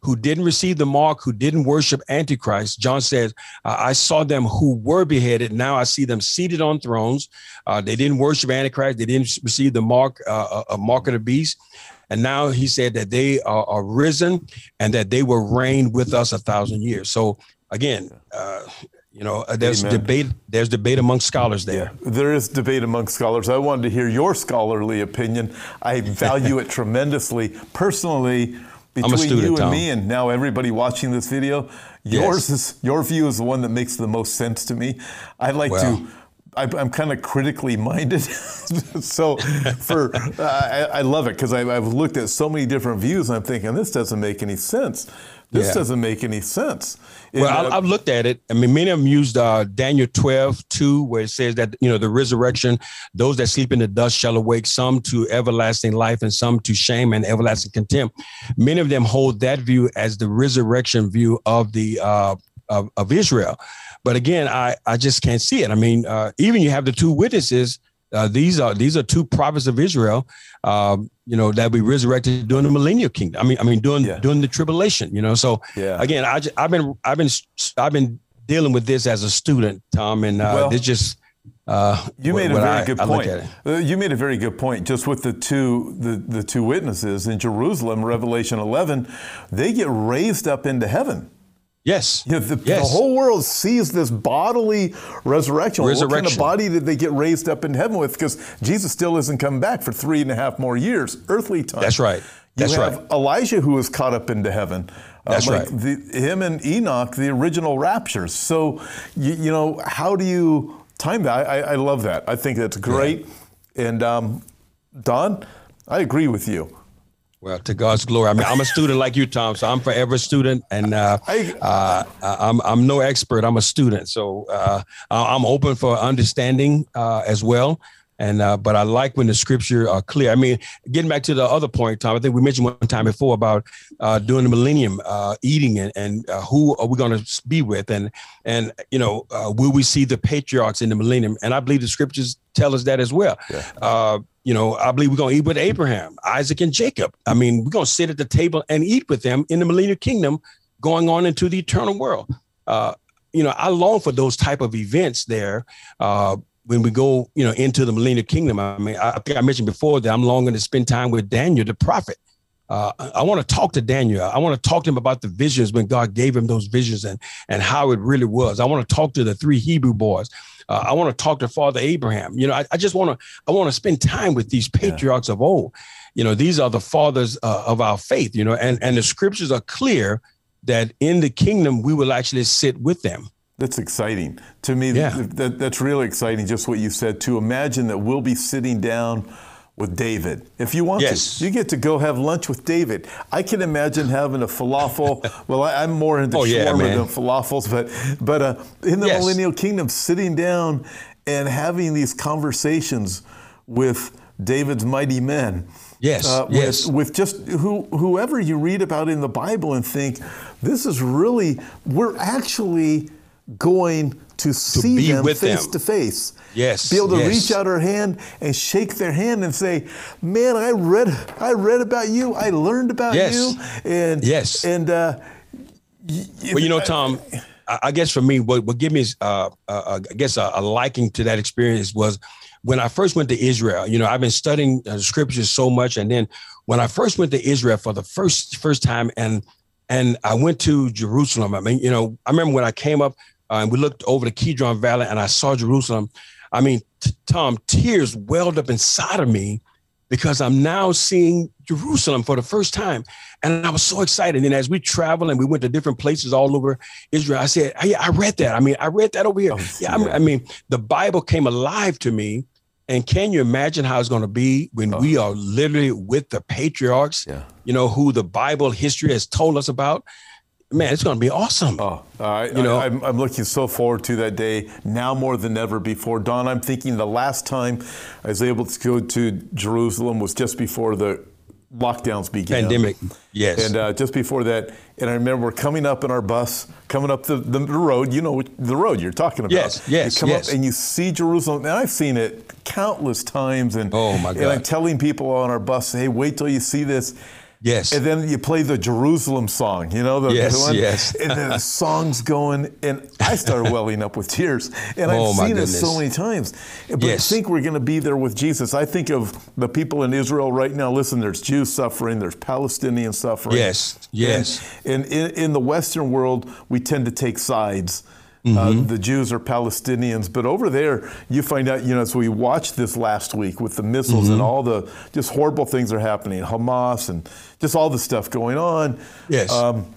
who didn't receive the mark, who didn't worship Antichrist. John says, I saw them who were beheaded. Now I see them seated on thrones. Uh, they didn't worship Antichrist. They didn't receive the mark, uh, a mark of the beast. And now he said that they are, are, risen and that they will reign with us a thousand years. So again, uh, you know, uh, there's Amen. debate. There's debate among scholars there. Yeah, there is debate among scholars. I wanted to hear your scholarly opinion. I value it tremendously. Personally, between student, you and Tom. me, and now everybody watching this video, yours yes. is your view is the one that makes the most sense to me. I like well. to. I, I'm kind of critically minded, so for uh, I, I, love it because I've looked at so many different views, and I'm thinking this doesn't make any sense. This yeah. doesn't make any sense. well, I've looked at it. I mean, many of them used uh, Daniel 12, 2, where it says that, you know, the resurrection, those that sleep in the dust shall awake, some to everlasting life and some to shame and everlasting contempt. Many of them hold that view as the resurrection view of the uh, of, of Israel. But again, I, I just can't see it. I mean, uh, even you have the two witnesses uh, these are these are two prophets of Israel, um, you know, that we resurrected during the millennial kingdom. I mean, I mean, during yeah. during the tribulation, you know. So yeah. again, I just, I've been I've been I've been dealing with this as a student, Tom, and uh, well, this just. Uh, you made a very I, good point. Uh, you made a very good point. Just with the two the, the two witnesses in Jerusalem, Revelation 11, they get raised up into heaven. Yes. You know, the, yes. the, whole world sees this bodily resurrection. resurrection. What kind of body did they get raised up in heaven with? Because Jesus still isn't come back for three and a half more years, earthly time. That's right. That's you have right. Elijah who was caught up into heaven. That's like right. The, him and Enoch, the original raptures. So, you, you know, how do you time that? I, I love that. I think that's great. Yeah. And um, Don, I agree with you. Well, to God's glory. I mean, I'm a student like you, Tom. So I'm forever a student, and uh, uh, I'm I'm no expert. I'm a student, so uh, I'm open for understanding uh, as well. And uh, but I like when the scripture are clear. I mean, getting back to the other point, Tom. I think we mentioned one time before about uh, during the millennium, uh, eating and, and uh, who are we going to be with, and and you know, uh, will we see the patriarchs in the millennium? And I believe the scriptures tell us that as well. Yeah. Uh, you know, I believe we're going to eat with Abraham, Isaac, and Jacob. I mean, we're going to sit at the table and eat with them in the millennial kingdom, going on into the eternal world. you know, I long for those type of events there when we go, you know, into the millennial kingdom, I mean, I think I mentioned before that I'm longing to spend time with Daniel, the prophet. Uh, I want to talk to Daniel. I want to talk to him about the visions when God gave him those visions and and how it really was. I want to talk to the three Hebrew boys. Uh, I want to talk to Father Abraham. You know, I, I just want to I want to spend time with these patriarchs yeah. of old. You know, these are the fathers uh, of our faith. You know, and and the scriptures are clear that in the kingdom we will actually sit with them. That's exciting. To me, yeah. that, that's really exciting, just what you said, to imagine that we'll be sitting down with David. If you want yes. to, you get to go have lunch with David. I can imagine having a falafel. well, I, am more into oh, shawarma yeah, than falafels, but but uh, in the yes. millennial kingdom, sitting down and having these conversations with David's mighty men. Yes, uh, with, yes. With just who, whoever you read about in the Bible and think, this is really, we're actually going to, to see them face them. to face. Yes. Be able to yes. reach out our hand and shake their hand and say, "Man, I read, I read about you. I learned about yes. you." And yes. And uh, well, you know, Tom. I, I guess for me, what, what gave me, uh, uh, I guess, a, a, liking to that experience was when I first went to Israel. You know, I've been studying uh, scriptures so much, and then when I first went to Israel for the first first time, and and I went to Jerusalem. I mean, you know, I remember when I came up uh, and we looked over the Kidron Valley and I saw Jerusalem. I mean, t- Tom, tears welled up inside of me because I'm now seeing Jerusalem for the first time. And I was so excited. And as we traveled and we went to different places all over Israel, I said, hey, I read that. I mean, I read that over here. Oh, yeah, yeah. I mean, the Bible came alive to me. And can you imagine how it's going to be when oh. we are literally with the patriarchs, yeah. you know, who the Bible history has told us about? Man, it's going to be awesome. Oh, I, you know, I, am I'm looking so forward to that day now more than ever before. Don, I'm thinking the last time I was able to go to Jerusalem was just before the lockdowns began. Pandemic, yes. And uh, just before that, and I remember we're coming up in our bus, coming up the, the, road. You know the road you're talking about. Yes, yes, You come yes. up and you see Jerusalem, and I've seen it countless times. And oh my God! And I'm telling people on our bus, hey, wait till you see this. Yes. And then you play the Jerusalem song, you know, the, yes, one, yes. and then the song's going, and I started welling up with tears. And oh, I've seen it so many times. But yes. I think we're going to be there with Jesus. I think of the people in Israel right now. Listen, there's Jews suffering, there's Palestinian suffering. Yes, yes. And, and in, in the Western world, we tend to take sides. Uh, mm-hmm. Uh, the Jews are Palestinians, but over there you find out. You know, so we watched this last week with the missiles mm-hmm. and all the just horrible things are happening, Hamas and just all the stuff going on. Yes. Um,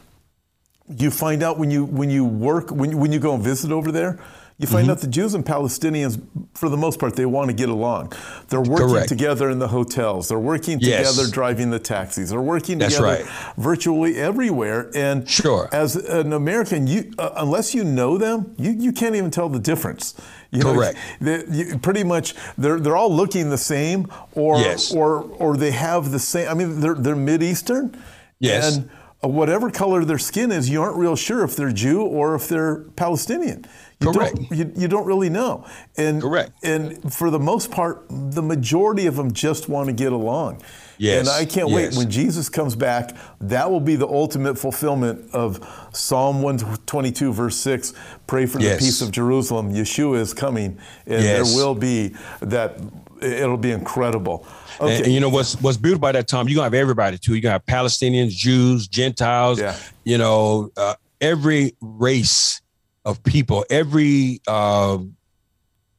you find out when you when you work when when you go and visit over there you find mm-hmm. out the Jews and Palestinians, for the most part, they want to get along. They're working Correct. together in the hotels. They're working yes. together driving the taxis. They're working That's together right. virtually everywhere. And sure. as an American, you uh, unless you know them, you, you can't even tell the difference. You Correct. Know, they, you, pretty much, they're they're all looking the same, or yes. or or they have the same. I mean, they're they're Mid Eastern. Yes. And Uh, whatever color their skin is, you aren't real sure if they're Jew or if they're Palestinian. You Correct. Don't, you, you don't really know. And, Correct. And for the most part, the majority of them just want to get along. Yes. And I can't yes. wait. When Jesus comes back, that will be the ultimate fulfillment of Psalm 122, verse 6. Pray for yes. the peace of Jerusalem. Yeshua is coming. And yes. there will be that, it'll be incredible. Okay. And, and, you know what's what's beautiful about that, Tom? You're gonna have everybody too. You're gonna have Palestinians, Jews, Gentiles, yeah. you know, uh, every race of people, every uh,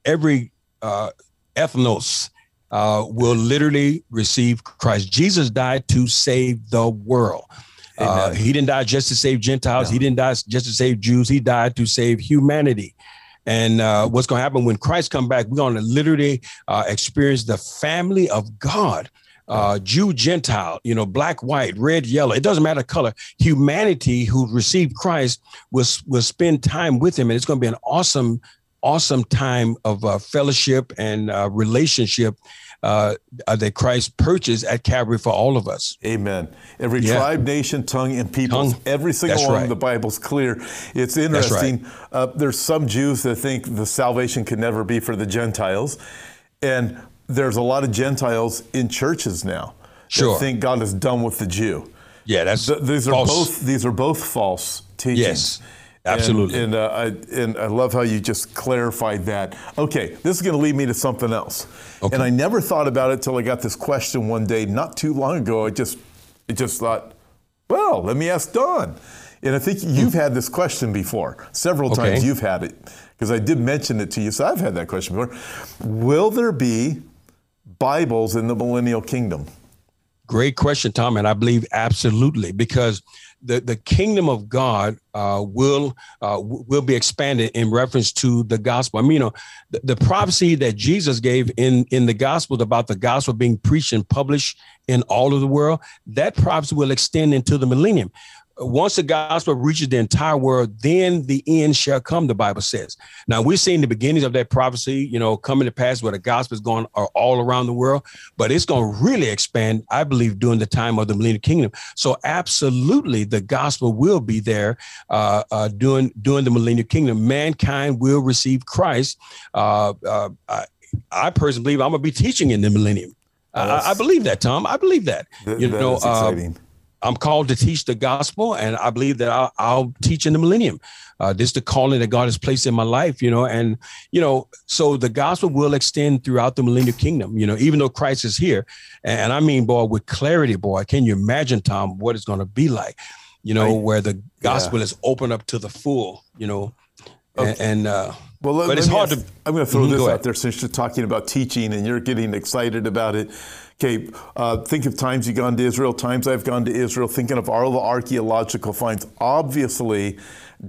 every uh, ethnos uh, will literally receive Christ. Jesus died to save the world. Uh, he didn't die just to save Gentiles. No. He didn't die just to save Jews. He died to save humanity. And uh, what's going to happen when Christ come back? We're going to literally uh, experience the family of God. Uh, Jew, Gentile, you know, black, white, red, yellow. It doesn't matter color. Humanity who received Christ will will spend time with Him, and it's going to be an awesome, awesome time of uh, fellowship and uh, relationship uh, uh, that Christ purchased at Calvary for all of us. Amen. Every yeah. tribe, nation, tongue, and people, every single That's one right. of the Bible's clear. It's interesting. Right. Uh, there's some Jews that think the salvation can never be for the Gentiles, and there's a lot of Gentiles in churches now sure. that think God is done with the Jew. Yeah, that's Th- these are both these are both false teachings. Yes. Absolutely. And, and, uh, I, and I love how you just clarified that. Okay, this is going to lead me to something else. Okay. And I never thought about it until I got this question one day, not too long ago. I just, I just thought, well, let me ask Don. And I think you've had this question before. Several okay. times you've had it, because I did mention it to you. So I've had that question before. Will there be Bibles in the millennial kingdom? Great question, Tom. And I believe absolutely, because the, the kingdom of God uh, will uh, will be expanded in reference to the gospel. I mean, you know, the, the, prophecy that Jesus gave in in the gospel about the gospel being preached and published in all of the world, that prophecy will extend into the millennium once the gospel reaches the entire world, then the end shall come, the Bible says. Now, we're seeing the beginnings of that prophecy, you know, coming to pass where the gospel is going all around the world, but it's going to really expand, I believe, during the time of the millennial kingdom. So, absolutely, the gospel will be there uh, uh, during, during the millennial kingdom. Mankind will receive Christ. Uh, uh I, I, personally believe I'm going to be teaching in the millennium. I, I, believe that, Tom. I believe that. Th- you that know, uh, I'm called to teach the gospel, and I believe that I'll, I'll teach in the millennium. Uh, this is the calling that God has placed in my life, you know, and you know, so the gospel will extend throughout the millennial kingdom, you know, even though Christ is here, and I mean, boy, with clarity, boy, can you imagine, Tom, what it's going to be like, you know, where the gospel yeah. is open up to the full, you know, okay. and, and uh, well, let, but it's hard ask, to. I'm going to throw mm-hmm, this out there since you're talking about teaching and you're getting excited about it. Okay, uh, think of times you've gone to Israel, times I've gone to Israel, thinking of all the archaeological finds. Obviously,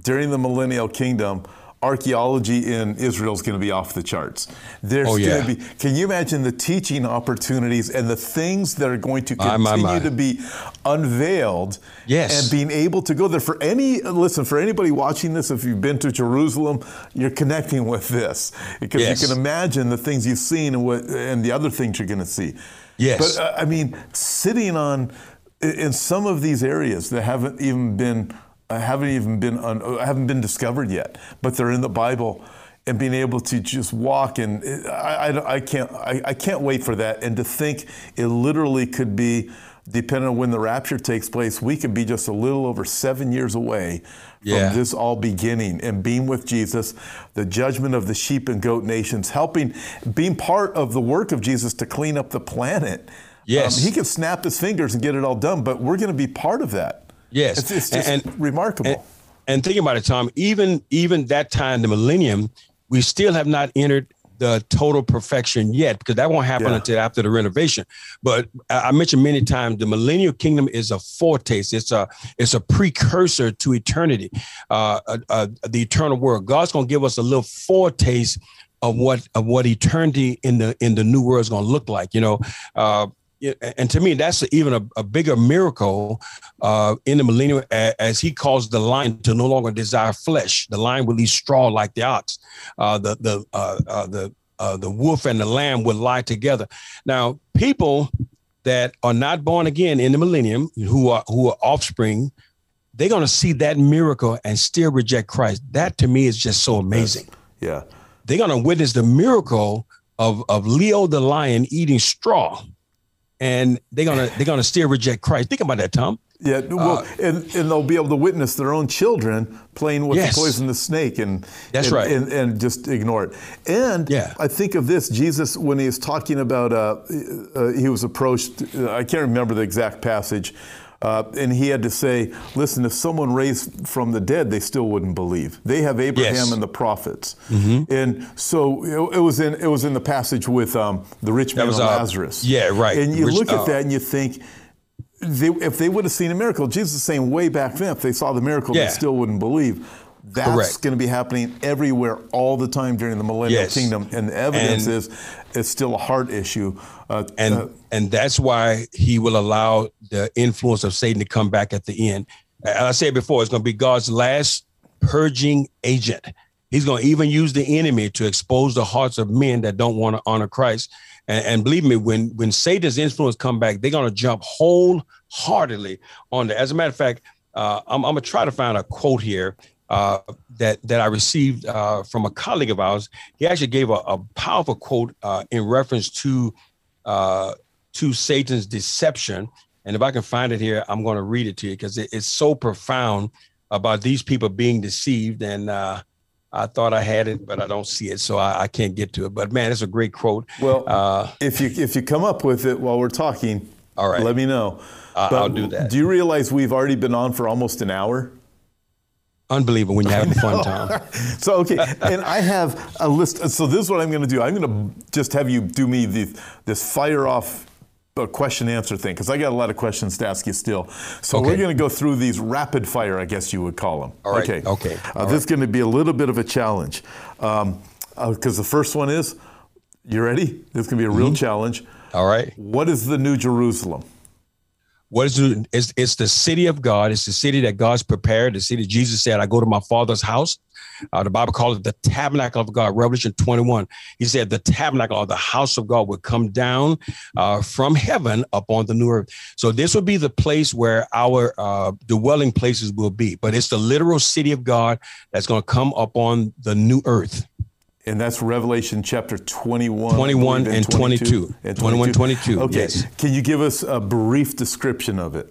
during the millennial kingdom, archaeology in Israel is going to be off the charts. There's oh, yeah. going to be. Can you imagine the teaching opportunities and the things that are going to continue my, my. to be unveiled? Yes. And being able to go there for any listen for anybody watching this, if you've been to Jerusalem, you're connecting with this because yes. you can imagine the things you've seen and what and the other things you're going to see. Yes. But uh, I mean, sitting on in some of these areas that haven't even been uh, haven't even been un, uh, haven't been discovered yet, but they're in the Bible. And being able to just walk and uh, I, I, I can't I, I can't wait for that and to think it literally could be depending on when the rapture takes place, we could be just a little over seven years away yeah. from this all beginning and being with Jesus, the judgment of the sheep and goat nations, helping, being part of the work of Jesus to clean up the planet. Yes. Um, he can snap his fingers and get it all done, but we're going to be part of that. Yes. It's, it's just and, remarkable. And, and think about it, Tom, even, even that time, the millennium, we still have not entered the total perfection yet because that won't happen yeah. until after the renovation. But I mentioned many times the millennial kingdom is a foretaste. It's a it's a precursor to eternity, uh, uh, uh, the eternal world. God's gonna give us a little foretaste of what of what eternity in the in the new world is gonna look like. You know. Uh, and to me, that's even a, a bigger miracle uh, in the millennium, as he calls the lion to no longer desire flesh. The lion will eat straw like the ox. Uh, the the uh, uh the uh, the wolf and the lamb will lie together. Now, people that are not born again in the millennium, who are who are offspring, they're going to see that miracle and still reject Christ. That to me is just so amazing. Yeah, they're going to witness the miracle of of Leo the lion eating straw and they're gonna they're gonna still reject Christ. Think about that, Tom. Yeah, well, uh, and, and they'll be able to witness their own children playing with yes. the poisonous snake, and that's and, right, and, and, just ignore it. And yeah. I think of this Jesus when he was talking about uh, uh, he was approached. I can't remember the exact passage, uh, and he had to say, listen, if someone raised from the dead, they still wouldn't believe. They have Abraham yes. and the prophets. Mm-hmm. And so it, it, was in it was in the passage with um, the rich man and uh, Lazarus. Yeah, right. And you rich, look at uh, that and you think, they, if they would have seen a miracle, Jesus is saying way back then, if they saw the miracle, Yeah. they still wouldn't believe. That's going to be happening everywhere all the time during the millennial Yes. kingdom, and the evidence And- is it's still a heart issue. Uh, and uh, and that's why he will allow the influence of Satan to come back at the end. As I said before, it's going to be God's last purging agent. He's going to even use the enemy to expose the hearts of men that don't want to honor Christ. And, and believe me, when when Satan's influence come back, they're going to jump wholeheartedly on that. As a matter of fact, uh, I'm, I'm going to try to find a quote here uh, that that I received uh, from a colleague of ours. He actually gave a, a powerful quote uh, in reference to uh, to Satan's deception. And if I can find it here, I'm going to read it to you because it, it's so profound about these people being deceived. And uh, I thought I had it, but I don't see it, so I, I can't get to it. But man, it's a great quote. well, Uh, if you if you come up with it while we're talking, All right. let me know. I'll do that. Do you realize we've already been on for almost an hour? Unbelievable when you're having fun, Tom. So okay, and I have a list. So this is what I'm going to do. I'm going to just have you do me the, this fire off uh, question answer thing because I got a lot of questions to ask you still. So we're going to go through these rapid fire, I guess you would call them. All right, Okay. okay, Uh, this is going to be a little bit of a challenge because the first one is, you ready? This is going to be a real Mm-hmm. challenge. All right. What is the New Jerusalem? What is it? It's, it's the city of God. It's the city that God's prepared. The city Jesus said, I go to my father's house. Uh, the Bible calls it the tabernacle of God. Revelation 21. He said the tabernacle or the house of God would come down uh, from heaven upon the new earth. So this would be the place where our uh, dwelling places will be. But it's the literal city of God that's going to come upon the new earth. And that's Revelation chapter 21. 21 and 22. And 21, 22, Okay. yes. Can you give us a brief description of it?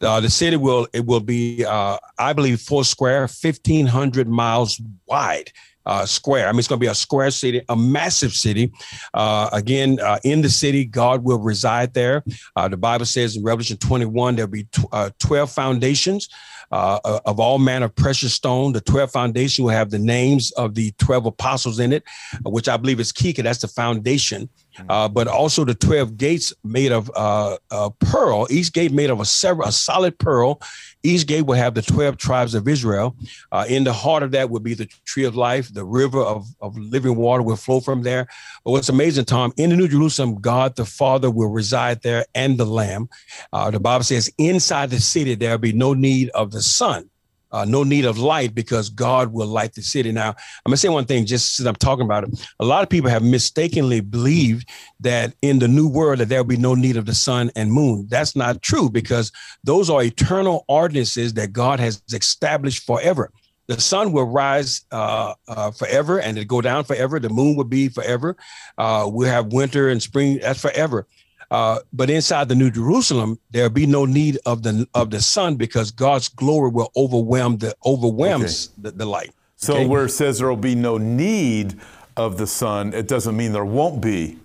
Uh, the city will it will be uh, I believe four square, fifteen hundred miles wide. Uh, square. I mean, it's going to be a square city, a massive city. Uh, again, uh, in the city, God will reside there. Uh, the Bible says in Revelation 21, there'll be tw- uh, 12 foundations uh, of all manner of precious stone. The 12 foundation will have the names of the 12 apostles in it, which I believe is key because that's the foundation. Uh, but also the 12 gates made of uh, uh, pearl, each gate made of a, several, a solid pearl. Each gate will have the 12 tribes of Israel. Uh, in the heart of that will be the tree of life. The river of, of living water will flow from there. But what's amazing, Tom, in the New Jerusalem, God the Father will reside there and the Lamb. Uh, the Bible says inside the city, there'll be no need of the sun. Uh, no need of light because God will light the city. Now, I'm gonna say one thing just since I'm talking about it. A lot of people have mistakenly believed that in the new world that there will be no need of the sun and moon. That's not true because those are eternal ordinances that God has established forever. The sun will rise uh, uh, forever and it go down forever. The moon will be forever. Uh, we'll have winter and spring. That's forever. Uh, but inside the New Jerusalem, there'll be no need of the of the sun because God's glory will overwhelm the overwhelms the, the light. So Okay. where it says there will be no need of the sun, it doesn't mean there won't be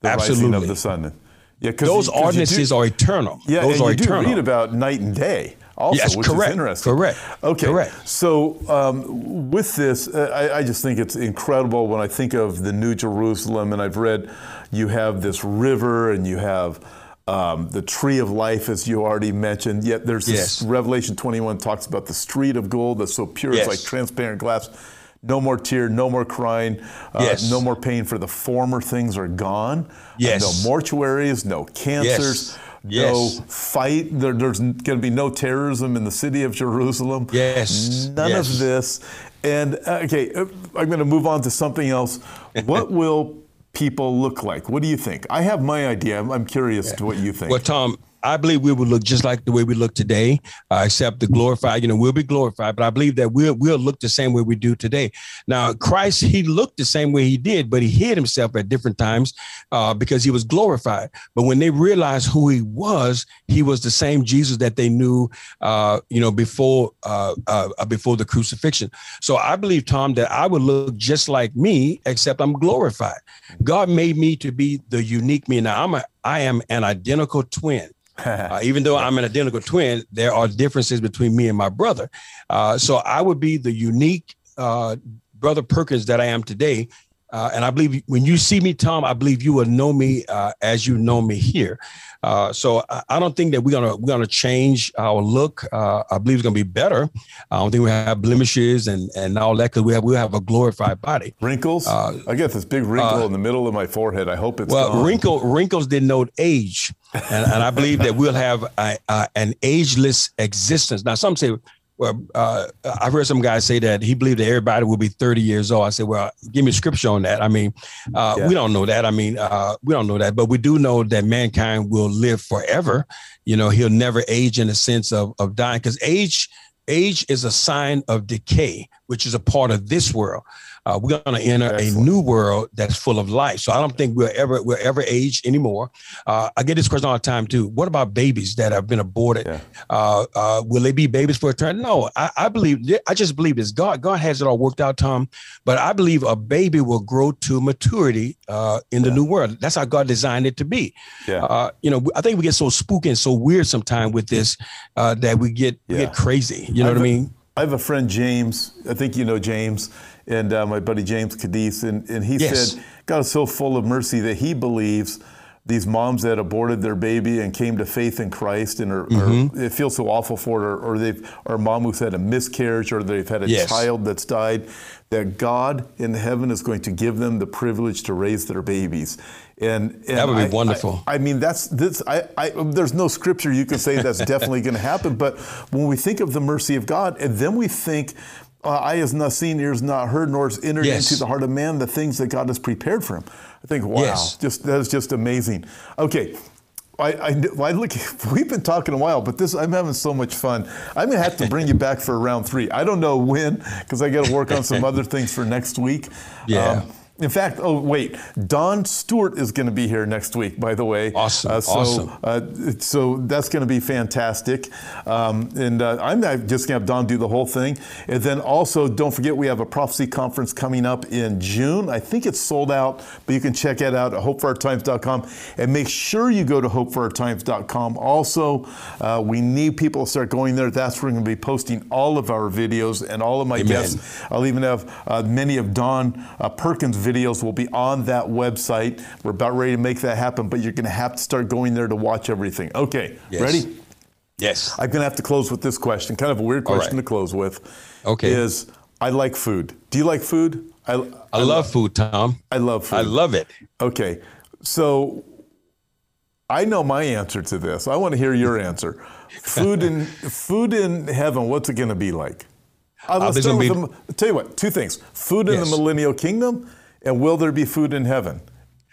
the rising of the sun. Yeah, 'cause Those you- 'cause you ordinances do- are eternal. Yeah, Those and are you do eternal. read about night and day also, Yes, which correct, is interesting. correct, Okay. correct. So um, with this, uh, I, I just think it's incredible when I think of the New Jerusalem, and I've read you have this river and you have um, the tree of life, as you already mentioned. Yet there's this Yes. Revelation 21 talks about the street of gold that's so pure it's like transparent glass. No more tear, no more crying, uh, Yes. no more pain, for the former things are gone. Uh, Yes. no mortuaries, no cancers, Yes. no fight. There, there's going to be no terrorism in the city of Jerusalem. Yes. None Yes. of this. And uh, okay, uh, I'm going to move on to something else. What will people look like? What do you think? I have my idea. I'm, I'm curious to what you think. Well, Tom, I believe we will look just like the way we look today, uh, except the glorified. You know, we'll be glorified, but I believe that we'll we'll look the same way we do today. Now, Christ, he looked the same way he did, but he hid himself at different times uh, because he was glorified. But when they realized who he was, he was the same Jesus that they knew, uh, you know, before uh, uh, before the crucifixion. So I believe, Tom, that I would look just like me, except I'm glorified. God made me to be the unique me. Now I'm a I am an identical twin. Uh, even though I'm an identical twin, there are differences between me and my brother. Uh, so I would be the unique uh, brother Perkins that I am today, Uh, and I believe when you see me, Tom, I believe you will know me uh, as you know me here. Uh, so I, I, don't think that we're gonna we're gonna change our look. Uh, I believe it's gonna be better. I don't think we have blemishes and and all that because we have we have a glorified body. Wrinkles. Uh, I get this big wrinkle uh, in the middle of my forehead. I hope it's well. Gone. Wrinkle wrinkles denote age, and, and I believe that we'll have a, a, an ageless existence. Now some say well, uh, I've heard some guys say that he believed that everybody will be 30 years old. I said, well, give me scripture on that. I mean, uh, yeah. we don't know that. I mean, uh, we don't know that, but we do know that mankind will live forever. You know, he'll never age in the sense of, of dying because age, age is a sign of decay, which is a part of this world. Uh, we're going to enter Excellent. a new world that's full of life. So I don't think we're ever we're ever age anymore. Uh, I get this question all the time too. What about babies that have been aborted? Yeah. Uh, uh will they be babies for eternity? No, I, I, believe. I just believe this. God God has it all worked out, Tom. But I believe a baby will grow to maturity uh, in the yeah. new world. That's how God designed it to be. Yeah. Uh, you know, I think we get so spooky and so weird sometimes with this that we get yeah. we get crazy. You know what I mean? I have a friend James. I think you know James and uh, my buddy James Cadiz, and, and he yes. said God is so full of mercy that he believes these moms that aborted their baby and came to faith in Christ and are, mm-hmm. are, it feels so awful for it, or, or they've or a mom who's had a miscarriage or they've had a yes. child that's died, that God in heaven is going to give them the privilege to raise their babies. And, and that would be I, wonderful. I, I, mean, that's this. I, I, there's no scripture you can say that's definitely going to happen. But when we think of the mercy of God, and then we think eye has not seen, ears not heard, nor has entered yes. into the heart of man the things that God has prepared for him. I think, wow, yes. just that is just amazing. Okay. I, I, I, look. We've been talking a while, but this I'm having so much fun. I'm gonna have to bring you back for round three. I don't know when because I got to work on some other things for next week. Yeah. Um, in fact, oh wait, Don Stewart is going to be here next week. By the way, awesome, uh, so, awesome. Uh, so that's going to be fantastic. Um, and uh, I'm just going to have Don do the whole thing. And then also, don't forget we have a prophecy conference coming up in June. I think it's sold out, but you can check it out at hopeforourtimes.com. And make sure you go to hopeforourtimes.com. Also, uh, we need people to start going there. That's where we're going to be posting all of our videos and all of my Amen. guests. I'll even have uh, many of Don uh, Perkins' videos videos will be on that website. We're about ready to make that happen, but you're going to have to start going there to watch everything. Okay, yes. ready? Yes. I'm going to have to close with this question. Kind of a weird question right. to close with. Okay. Is I like food. Do you like food? I, I, I love, love food, Tom. I love food. I love it. Okay. So I know my answer to this. I want to hear your answer. Food in food in heaven. What's it going to be like? Uh, let's uh, start with be... the, tell you what. Two things: food in yes. the millennial kingdom, and will there be food in heaven?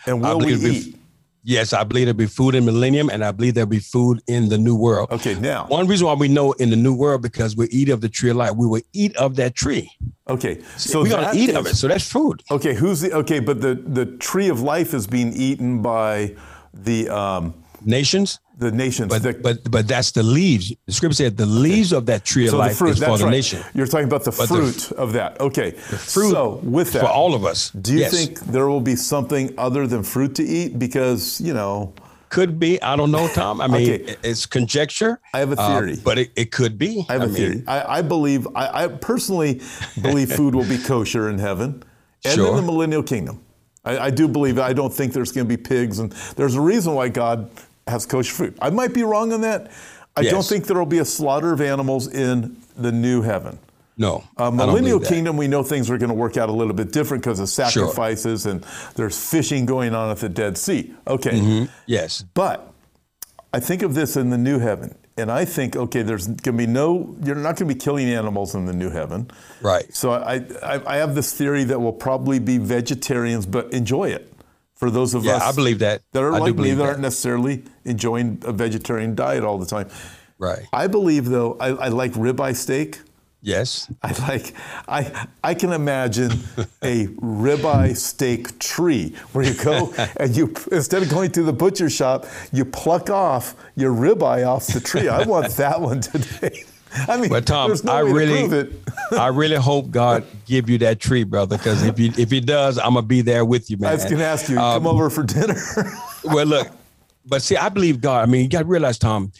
And will we eat? Yes, I believe there'll be food in millennium, and I believe there'll be food in the new world. Okay, now one reason why we know in the new world because we eat of the tree of life. We will eat of that tree. Okay, so we're gonna eat is, of it. So that's food. Okay, who's the okay? But the the tree of life is being eaten by the um, nations the nations. But, the, but but that's the leaves. The scripture said the leaves of that tree of so life fruit, is for the right. nation. You're talking about the but fruit the, of that. Okay. Fruit so with that, for all of us. Do you yes. think there will be something other than fruit to eat? Because you know. Could be. I don't know, Tom. I mean, okay. it's conjecture. I have a uh, theory, uh, but it, it could be. I have I a mean, theory. I, I believe. I, I, personally believe food will be kosher in heaven, and sure. in the millennial kingdom. I, I do believe. I don't think there's going to be pigs, and there's a reason why God has kosher food. I might be wrong on that. I yes. don't think there will be a slaughter of animals in the new heaven. No. Uh, millennial kingdom, we know things are going to work out a little bit different because of sacrifices sure. and there's fishing going on at the Dead Sea. Okay. Mm-hmm. Yes. But I think of this in the new heaven. And I think, okay, there's going to be no, you're not going to be killing animals in the new heaven. Right. So I, I, I have this theory that we'll probably be vegetarians, but enjoy it for those of yeah, us I believe that. that are I like me that, aren't necessarily enjoying a vegetarian diet all the time. Right. I believe though I, I like ribeye steak. Yes. I like I I can imagine a ribeye steak tree where you go and you instead of going to the butcher shop, you pluck off your ribeye off the tree. I want that one today. I mean, but Tom, no I really, I really hope God give you that tree, brother. Because if he if he does, I'm gonna be there with you, man. I was gonna ask you, um, come over for dinner. well, look, but see, I believe God. I mean, you got to realize, Tom,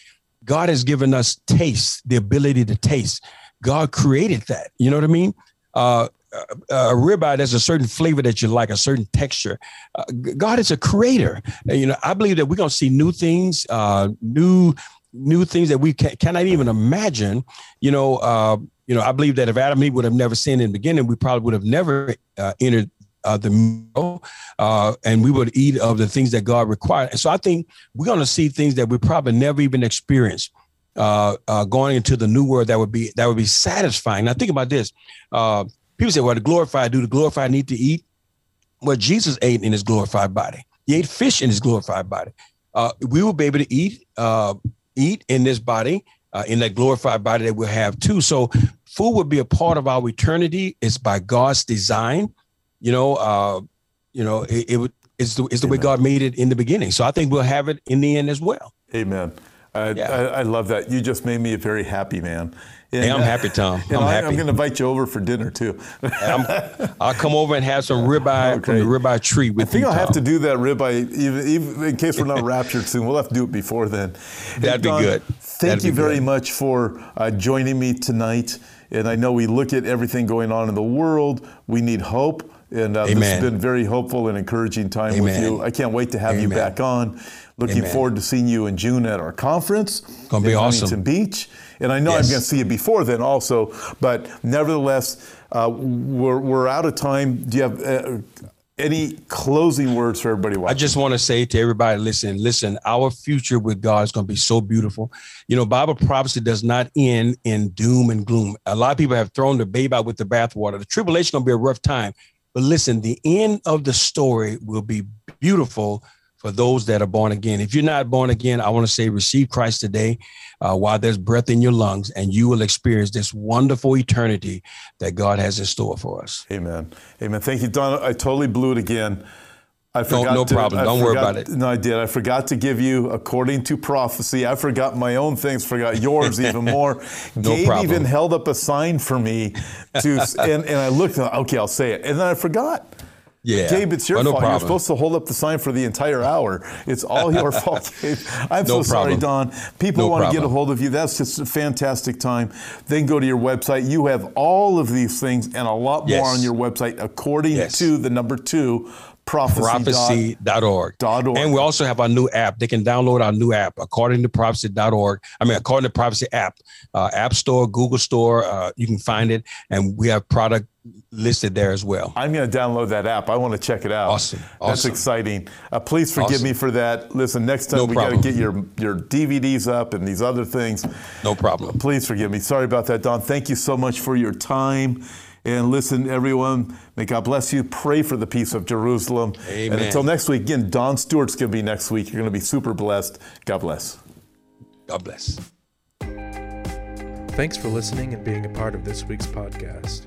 God has given us taste, the ability to taste. God created that. You know what I mean? Uh, a ribeye, there's a certain flavor that you like, a certain texture. Uh, God is a creator. And, you know, I believe that we're to see new things, uh, new new things that we can, cannot even imagine. You know, uh, you know, I believe that if Adam and Eve would have never sinned in the beginning, we probably would have never uh, entered uh, the meal, uh, and we would eat of the things that God required. And so I think we're going to see things that we probably never even experienced. Uh, uh, going into the new world that would be that would be satisfying. Now think about this. Uh, people say, "Well, the glorified do the glorified need to eat?" Well, Jesus ate in his glorified body. He ate fish in his glorified body. Uh, we will be able to eat uh, eat in this body, uh, in that glorified body that we'll have too. So, food will be a part of our eternity. It's by God's design. You know, uh, you know, it, it it's the it's the way God made it in the beginning. So I think we'll have it in the end as well. Amen. I, yeah. I, I, love that. You just made me a very happy man. And, hey, I'm happy, Tom. I'm happy. I'm going to invite you over for dinner too. i will come over and have some ribeye okay. from the ribeye tree with you. I think you, I'll Tom. have to do that ribeye, even, even in case we're not raptured soon. We'll have to do it before then. That'd Don, be good. Thank That'd you very good. much for uh, joining me tonight. And I know we look at everything going on in the world. We need hope. And uh, this has been very hopeful and encouraging time Amen. with you. I can't wait to have Amen. you back on. Looking Amen. forward to seeing you in June at our conference. It's Gonna be awesome. Huntington Beach. And I know yes. I'm going to see you before then also, but nevertheless, uh, we're, we're out of time. Do you have uh, any closing words for everybody watching? I just want to say to everybody, listen, listen, our future with God is going to be so beautiful. You know, Bible prophecy does not end in doom and gloom. A lot of people have thrown the baby out with the bathwater. The tribulation is going to be a rough time. But listen, the end of the story will be beautiful for those that are born again. If you're not born again, I want to say receive Christ today uh, while there's breath in your lungs, and you will experience this wonderful eternity that God has in store for us. Amen. Amen. Thank you, Don. I totally blew it again. I forgot no, no to, problem. I Don't forgot, worry about it. No, I did. I forgot to give you according to prophecy. I forgot my own things, forgot yours even more. no Gabe problem. even held up a sign for me to, and, and I looked, okay, I'll say it. And then I forgot. Yeah. Gabe, it's your oh, no fault. Problem. You're supposed to hold up the sign for the entire hour. It's all your fault, Gabe. I'm no so problem. sorry, Don. People no want problem. to get a hold of you. That's just a fantastic time. Then go to your website. You have all of these things and a lot more on your website according yes. to the number two prophecy.org. prophecy.org. And we also have our new app. They can download our new app, according to prophecy.org. I mean, according to prophecy app, uh, App Store, Google Store, uh, you can find it. And we have product listed there as well. I'm going to download that app. I want to check it out. Awesome. That's exciting. Uh, please forgive awesome. me for that. Listen, next time no we got to get your, your DVDs up and these other things. No problem. Please forgive me. Sorry about that, Don. Thank you so much for your time. And listen, everyone, may God bless you. Pray for the peace of Jerusalem. Amen. And until next week, again, Don Stewart's going to be next week. You're going to be super blessed. God bless. God bless. Thanks for listening and being a part of this week's podcast.